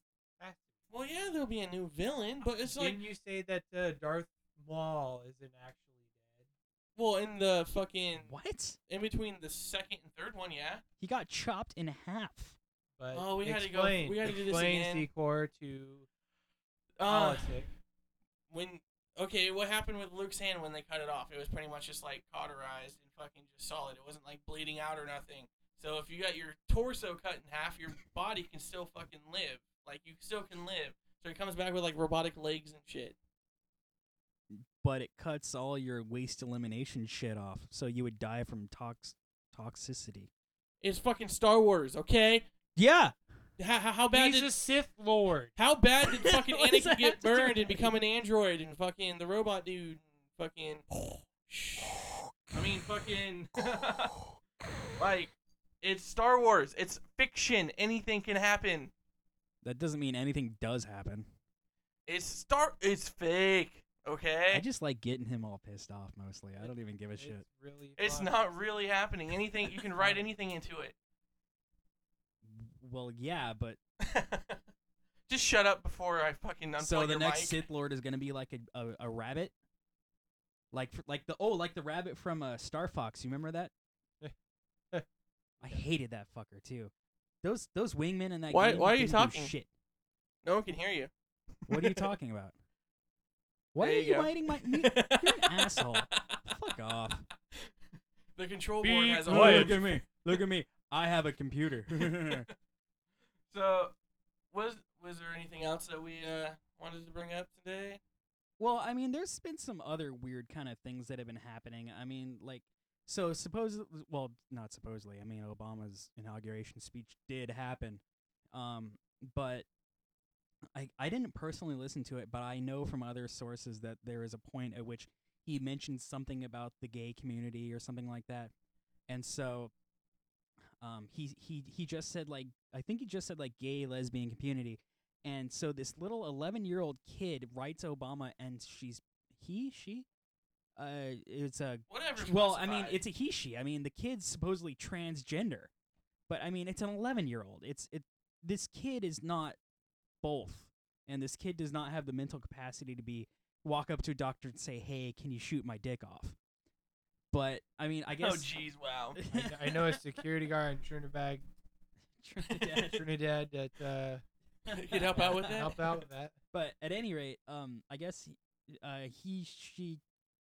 Well, yeah, there'll be a new villain, but it's like Didn't you say that uh, Darth Maul isn't actually dead? Well in the fucking what? in between the second and third one, yeah. He got chopped in half. But Oh, we had to go- we had to do this explain again. Secor to Uh, politics. when okay, what happened with Luke's hand when they cut it off? It was pretty much just like cauterized and fucking just solid. It wasn't like bleeding out or nothing. So if you got your torso cut in half, your body can still fucking live. Like you still can live. So he comes back with like robotic legs and shit. But it cuts all your waste elimination shit off, so you would die from tox toxicity. It's fucking Star Wars, okay? Yeah. How, how, how bad He's did a Sith Lord. how bad did fucking What does Anakin get burned and become an android and fucking the robot dude fucking I mean fucking like it's Star Wars. It's fiction. Anything can happen. That doesn't mean anything does happen. It's Star it's fake. Okay? I just like getting him all pissed off mostly. I don't even give a It's shit. really. it's fun. not really happening. Anything you can write anything into it. Well, yeah, but just shut up before I fucking unplug so the your next mic. Sith Lord is gonna be like a a, a rabbit, like like the oh like the rabbit from uh, Star Fox. You remember that? I hated that fucker too. Those those wingmen in that Why- game why are you talking? Shit. No one can hear you. What are you talking about? Why There are you you biting my? me- You're an asshole. Fuck off. The control Be board has a quiet. look at me. Look at me. I have a computer. So, was was there anything else that we uh, wanted to bring up today? Well, I mean, there's been some other weird kind of things that have been happening. I mean, like, so suppose, well, not supposedly. I mean, Obama's inauguration speech did happen, um, but I I didn't personally listen to it, but I know from other sources that there is a point at which he mentioned something about the gay community or something like that, and so. Um, he he he just said like I think he just said like gay lesbian community, and so this little 11 year old kid writes Obama, and she's he she, uh, it's a Whatever. well, I mean, it's a he she. I mean, the kid's supposedly transgender, but I mean, it's an 11 year old. It's it. This kid is not both, and this kid does not have the mental capacity to be walk up to a doctor and say, "Hey, can you shoot my dick off?" But I mean, I guess. Oh, guess. jeez, wow. I, I know a security guard in Trinidad, Trinidad. Trinidad that uh, Could help out with that. help out with that. But at any rate, um, I guess he- uh, he she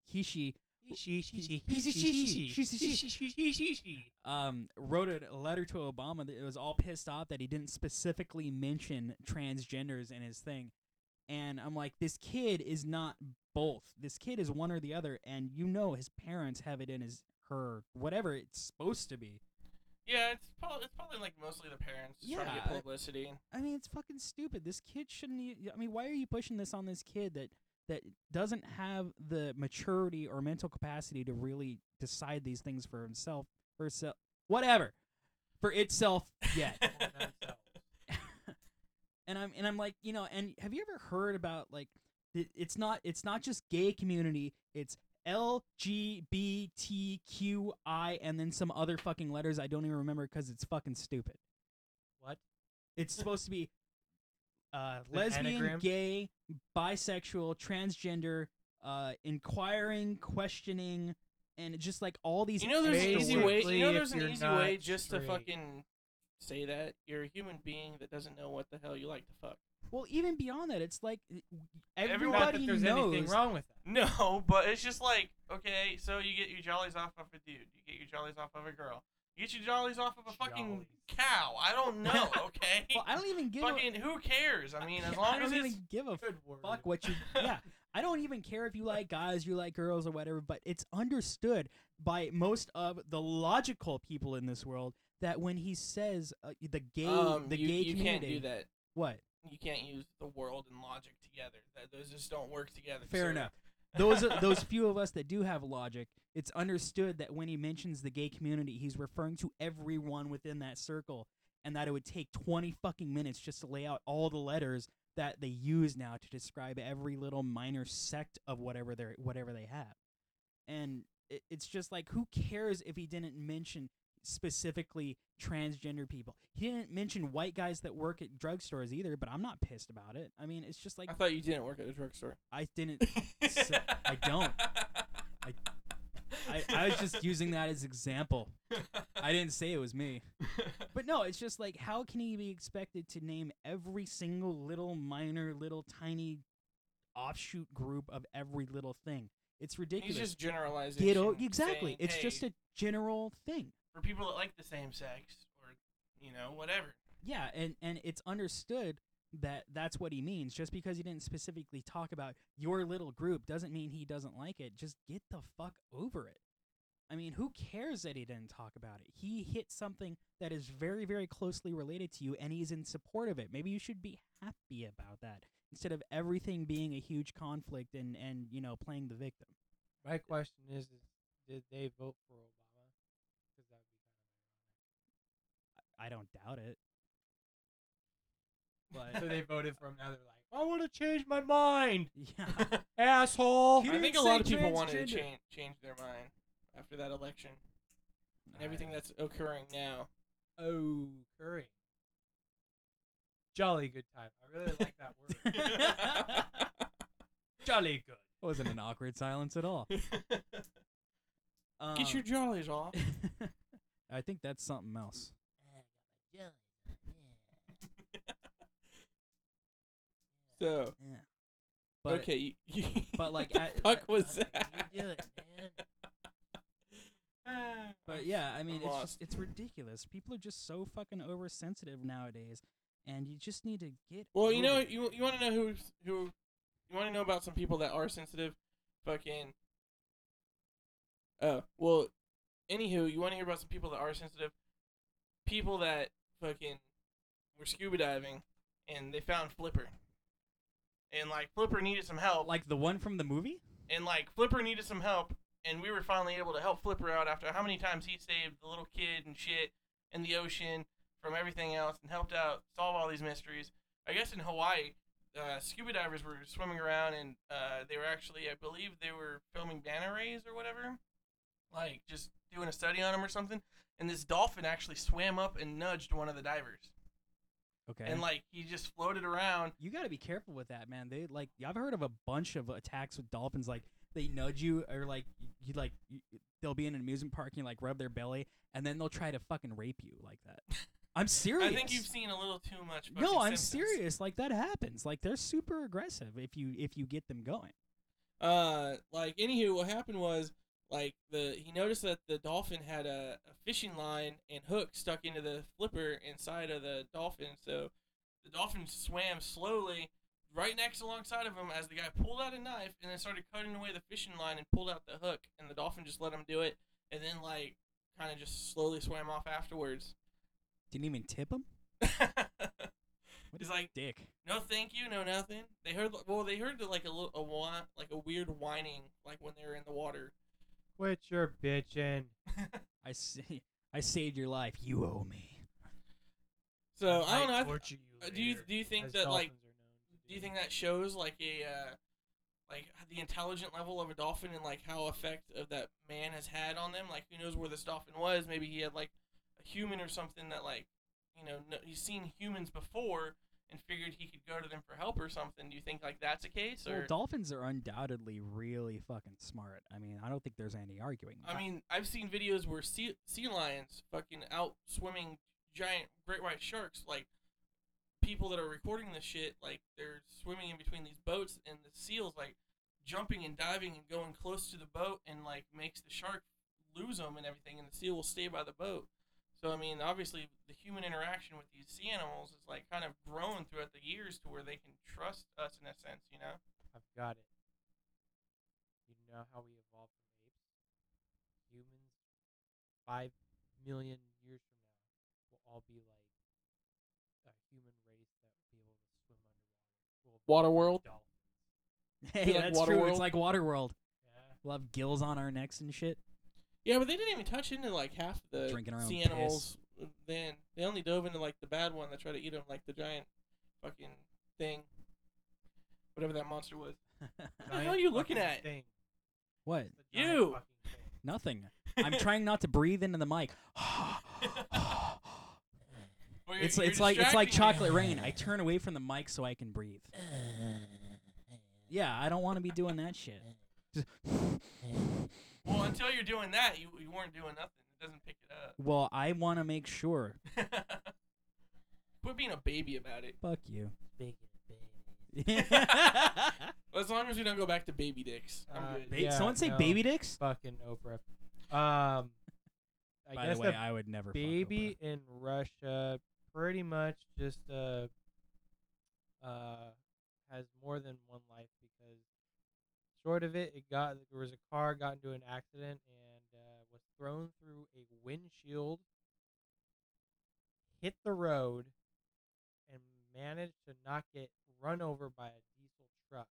he she She, she, she, she, she, she, she, she. um, wrote a letter to Obama that was all pissed off that he didn't specifically mention transgenders in his thing. And I'm like, this kid is not both. This kid is one or the other, and you know his parents have it in his her whatever it's supposed to be. Yeah, it's probably it's probably like mostly the parents just trying to get publicity. I mean, it's fucking stupid. This kid shouldn't. I mean, why are you pushing this on this kid that that doesn't have the maturity or mental capacity to really decide these things for himself, for herself, whatever, for itself yet? and I'm and I'm like, you know, and have you ever heard about like it, it's not it's not just gay community, it's LGBTQI and then some other fucking letters I don't even remember because it's fucking stupid. What? It's supposed to be uh, lesbian, anagram? gay, bisexual, transgender, uh, inquiring, questioning, and just like all these. You know, there's an easy way. You know, there's an easy way not just to fucking say that you're a human being that doesn't know what the hell you like to fuck. Well, even beyond that, it's like Everyone- Not everybody that there's knows. anything wrong with that. No, but it's just like okay, so you get your jollies off of a dude, you get your jollies off of a girl, you get your jollies off of a fucking Jollies. cow. I don't know. Okay. Well, I don't even give. fucking who cares? I mean, as long I don't as even it's give a Good word. fuck what you. Yeah, I don't even care if you like guys, you like girls, or whatever. But it's understood by most of the logical people in this world that when he says uh, the gay, um, the you, gay you can't do that. what? You can't use the world and logic together. That those just don't work together. Fair sir. enough. Those those few of us that do have logic, it's understood that when he mentions the gay community, he's referring to everyone within that circle, and that it would take twenty fucking minutes just to lay out all the letters that they use now to describe every little minor sect of whatever they whatever they have, and it, it's just like who cares if he didn't mention specifically transgender people. He didn't mention white guys that work at drugstores either, but I'm not pissed about it. I mean, it's just like I thought you didn't work at a drugstore. I didn't I don't. I, I was just using that as example. I didn't say it was me. But no, it's just like how can he be expected to name every single little minor little tiny offshoot group of every little thing? It's ridiculous. He's just generalizing. Get o- exactly. saying, it's hey, just a general thing. For people that like the same sex or you know whatever. Yeah, and and it's understood that that's what he means. Just because he didn't specifically talk about your little group doesn't mean he doesn't like it. Just get the fuck over it. I mean, who cares that he didn't talk about it? He hit something that is very, very closely related to you, and he's in support of it. Maybe you should be happy about that instead of everything being a huge conflict and and you know playing the victim. My question is, is did they vote for Obama? Because that would be kind of I don't doubt it. But so they voted for him. Now they're like, I want to change my mind, yeah, asshole. He I think a lot of people wanted to change change their mind after that election and everything that's occurring now. Oh, curry. Jolly good time. I really like that word. Jolly good. wasn't an awkward silence at all. Um, Get your jollies off. I think that's something else. So Yeah. But, okay, you, you, but, like, what I- fuck I- was that? But yeah, I mean, I'm it's lost. just it's ridiculous. People are just so fucking oversensitive nowadays, and you just need to get. Well, you know, it. you you want to know who's who? You want to know about some people that are sensitive? Fucking. Oh well, anywho, you want to hear about some people that are sensitive? People that fucking were scuba diving, and they found Flipper, and like Flipper needed some help, like the one from the movie. and like Flipper needed some help, and we were finally able to help Flipper out after how many times he saved the little kid and shit in the ocean from everything else and helped out solve all these mysteries. I guess in Hawaii, uh, scuba divers were swimming around and uh, they were actually, I believe, they were filming manta rays or whatever, like just doing a study on them or something. And this dolphin actually swam up and nudged one of the divers, Okay. and like he just floated around. you got to be careful with that, man. They like I've heard of a bunch of attacks with dolphins. Like they nudge you, or like you, like you, they'll be in an amusement park and you like rub their belly, and then they'll try to fucking rape you like that. I'm serious. I think you've seen a little too much. No, I'm Simpsons. serious. Like that happens. Like they're super aggressive if you if you get them going. uh like anywho what happened was like the he noticed that the dolphin had a, a fishing line and hook stuck into the flipper inside of the dolphin so the dolphin swam slowly right next alongside of him as the guy pulled out a knife and then started cutting away the fishing line and pulled out the hook and the dolphin just let him do it and then like kind of just slowly swam off afterwards Didn't even tip him. What he's like dick. no thank you no nothing they heard well they heard like a little a like a weird whining like when they were in the water Quit your bitching. I see. I saved your life. You owe me. So I don't know. I th- torture you uh, do you later, do you think as that like dolphins are known to do you think that shows like a uh, like the intelligent level of a dolphin and like how effect of that man has had on them? Like who knows where this dolphin was? Maybe he had like a human or something that like you know no, he's seen humans before and figured he could go to them for help or something. Do you think like that's a case Well, dolphins are undoubtedly really fucking smart. I mean, I don't think there's any arguing. I mean, I've seen videos where sea sea lions fucking out swimming giant great white sharks. Like people that are recording this shit, like they're swimming in between these boats, and the seals like jumping and diving and going close to the boat, and like makes the shark lose them and everything, and the seal will stay by the boat. So I mean, obviously, the human interaction with these sea animals is like kind of grown throughout the years to where they can trust us in a sense, you know. I've got it. You know how we evolved from apes? Humans, five million years from now, will all be like a human race that will be able to swim underwater. We'll Waterworld. be dolphins. hey, like that's true. It's Waterworld? like Waterworld. Yeah. We'll have gills on our necks and shit. Yeah, but they didn't even touch into like half the Drinking our own sea piss. animals. Then they only dove into like the bad one that tried to eat them, like the giant fucking thing, whatever that monster was. what the hell are you looking at? Thing. what? You. thing. Nothing. I'm trying not to breathe into the mic. Well, you're- it's you're it's like it's like chocolate rain. I turn away from the mic so I can breathe. Yeah, I don't want to be doing that shit. Just- Well, until you're doing that, you you weren't doing nothing. It doesn't pick it up. well, I want to make sure up. Quit being a baby about it. Fuck you. Big As long as we don't go back to baby dicks, I'm Uh, good. Ba- Yeah, Someone say no. baby dicks? fucking Oprah. Um, I By guess the way, a I would never. fuck baby in Russia pretty much just uh uh has more than one life because short of it, it got there was a car got into an accident and uh, was thrown through a windshield, hit the road, and managed to not get run over by a diesel truck.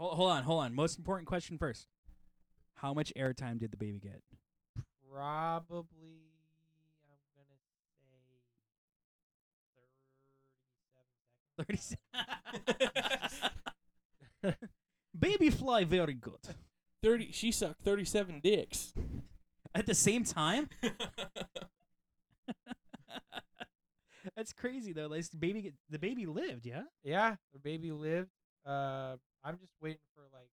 Hold, hold on, hold on. Most important question first. How much airtime did the baby get? Probably, I'm gonna say thirty-seven seconds. baby fly very good. Thirty. She sucked thirty-seven dicks. At the same time? That's crazy though. Like the baby, the baby lived, yeah. Yeah, the baby lived. Uh, I'm just waiting for like,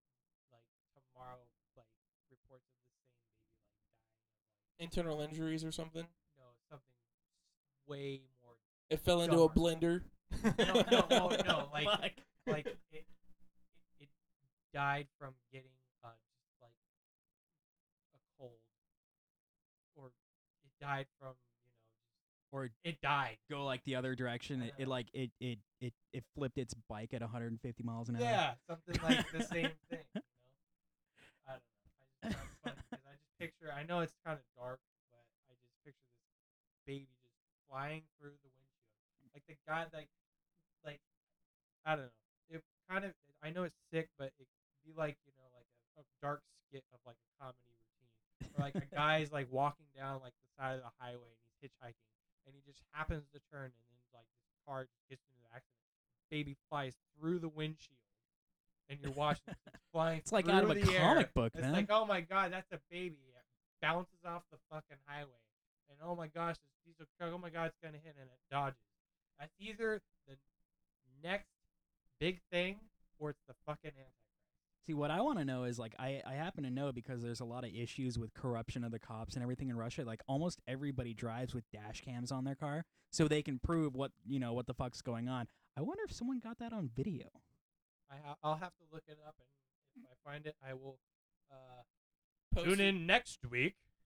like tomorrow, like reports of the same baby like dying. Internal injuries or something. No, something way more. It fell into a blender. No, no, oh, no, like, Fuck. like it, it, it died from getting uh just like a cold, or it died from you know just or it died. go like the other direction. It, it like it, it it it flipped its bike at 150 miles an hour. Yeah, something like the same thing. You know? I don't know. I just funny I just picture. I know it's kind of dark, but I just picture this baby just flying through the windshield, like the guy, like, like I don't know. It kind of. I know it's sick, but it be like you know, like a, a dark skit of like a comedy routine, or like a guy's like walking down like the side of the highway and he's hitchhiking, and he just happens to turn, and then like this car gets into the accident. Baby flies through the windshield, and you're watching it it's flying. It's like out of a comic air. book, It's man. like, oh my god, that's a baby. It bounces off the fucking highway, and oh my gosh, this piece of truck. Oh my god, it's gonna hit, and it dodges. That's either the next big thing, or it's the fucking antichrist. See, what I want to know is like I I happen to know because there's a lot of issues with corruption of the cops and everything in Russia. Like almost everybody drives with dash cams on their car so they can prove what you know what the fuck's going on. I wonder if someone got that on video. I ha- I'll have to look it up, and if I find it, I will uh, Post tune it- in next week.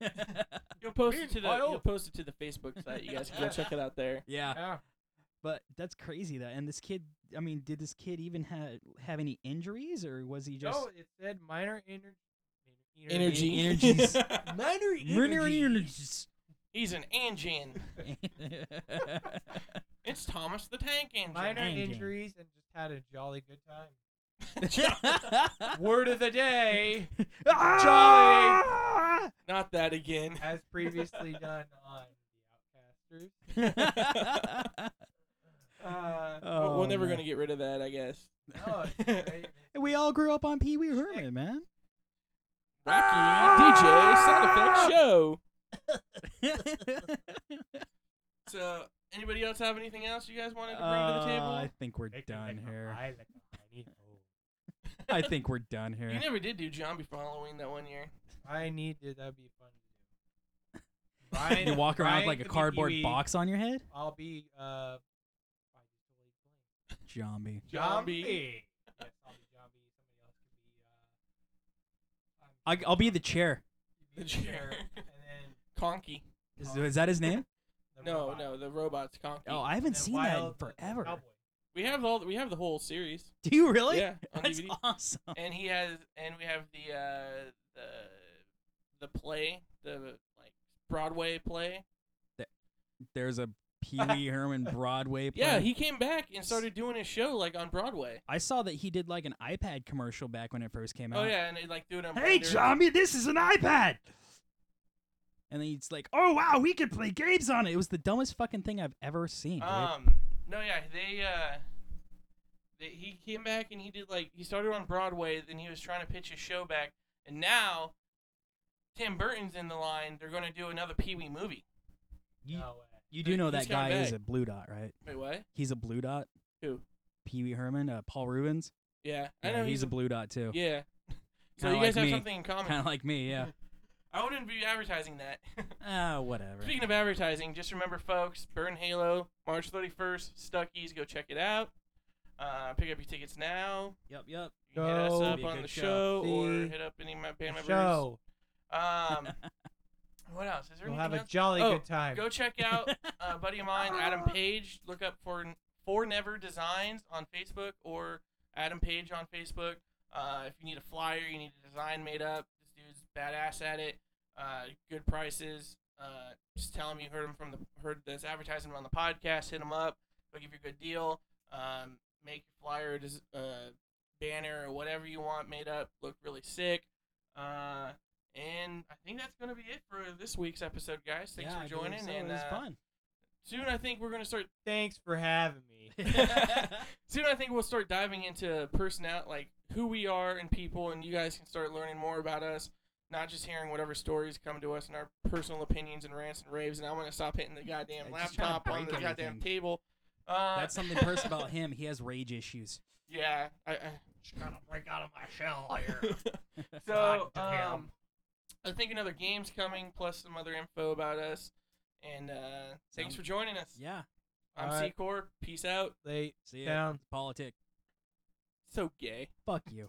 You'll post it to the. Meanwhile- You'll post it to the Facebook site. You guys can go check it out there. yeah, Yeah. But that's crazy though. And this kid, I mean, did this kid even have have any injuries or was he just no, it said minor ener- ener- Energy. energies. minor Minor energies. He's an engine. It's Thomas the Tank Engine. minor Engine. injuries and just had a jolly good time. Word of the day, ah! jolly. Not that again. as previously done on the Outcasters. Uh, We're- We're Oh, never man. gonna get rid of that, I guess. no, it's we all grew up on Pee Wee Herman, man. Rocky DJ sound effect show. So, anybody else have anything else you guys wanted to bring to the Uh, table? I think we're Make done like here. eye, like a tiny hole. I think we're done here. You never did do zombie before Halloween that one year. I need to. That'd be fun to do. Brian, you walk around with like a cardboard box on your head? I'll be uh. I just totally Zombie. blanked. Zombie. Zombie. Yes, I'll be zombie. Somebody else could be uh. I, I'll be the chair. The the chair. chair, and then Conky. Is, is that his name? No, robot. no, the robot's Conky. Oh, I haven't seen Wild, that in forever. we have all. We have the whole series. Do you really? Yeah, on That's DVD. awesome. And he has, and we have the uh, the the play, the like Broadway play. There's a Pee Wee Herman Broadway play. Yeah, he came back and started doing his show like on Broadway. I saw that he did like an iPad commercial back when it first came out. Oh yeah, and they like do it on. Hey, Blender. zombie, this is an iPad. And then he's like, "Oh wow, we can play games on it." It was the dumbest fucking thing I've ever seen. dude. Um, no, yeah, they uh, they, he came back and he did like he started on Broadway, then he was trying to pitch his show back, and now Tim Burton's in the line. They're gonna do another Pee Wee movie. you, No way. You do know he's that guy coming is back. a blue dot, right? Wait, what? He's a blue dot. Who? Pee Wee Herman, uh, Paul Reubens. Yeah, I Yeah, know he's, a blue dot too. Yeah. So Kinda you guys like have me. something in common. Kind of like me, yeah. I wouldn't be advertising that. Ah, whatever. Speaking of advertising, just remember, folks, Burn Halo, March 31st, Stuckies. Go check it out. Uh, pick up your tickets now. Yep, yep. You can hit us Go. up Be a on good the show. show, or See hit up any of my band members. Show. Um, what else? Is there We'll anything have a else? jolly Oh, good time. Go check out a buddy of mine, Adam Page. Look up for for Never Designs on Facebook or Adam Page on Facebook. Uh, if you need a flyer, you need a design made up. This dude's badass at it. Uh, good prices. Uh, just tell him you heard him from the heard this advertisement on the podcast. Hit him up. They'll give you a good deal. Um, make your flyer, des- uh, banner, or whatever you want made up look really sick. Uh, and I think that's gonna be it for this week's episode, guys. Thanks yeah, for joining. so. And it was uh, fun. soon I think we're gonna start. Thanks for having me. soon I think we'll start diving into personality, like who we are and people, and you guys can start learning more about us. Not just hearing whatever stories come to us and our personal opinions and rants and raves. And I'm gonna stop hitting the goddamn Yeah, just trying to laptop on the break goddamn everything. table. Uh, That's something personal about him. He has rage issues. yeah. I, I, Just gotta break out of my shell here. so God damn. um, I think another game's coming, plus some other info about us. And uh, thanks for joining us. Yeah. I'm Alright. Secor. Peace out. Late See ya. down. Politic. So gay. Fuck you.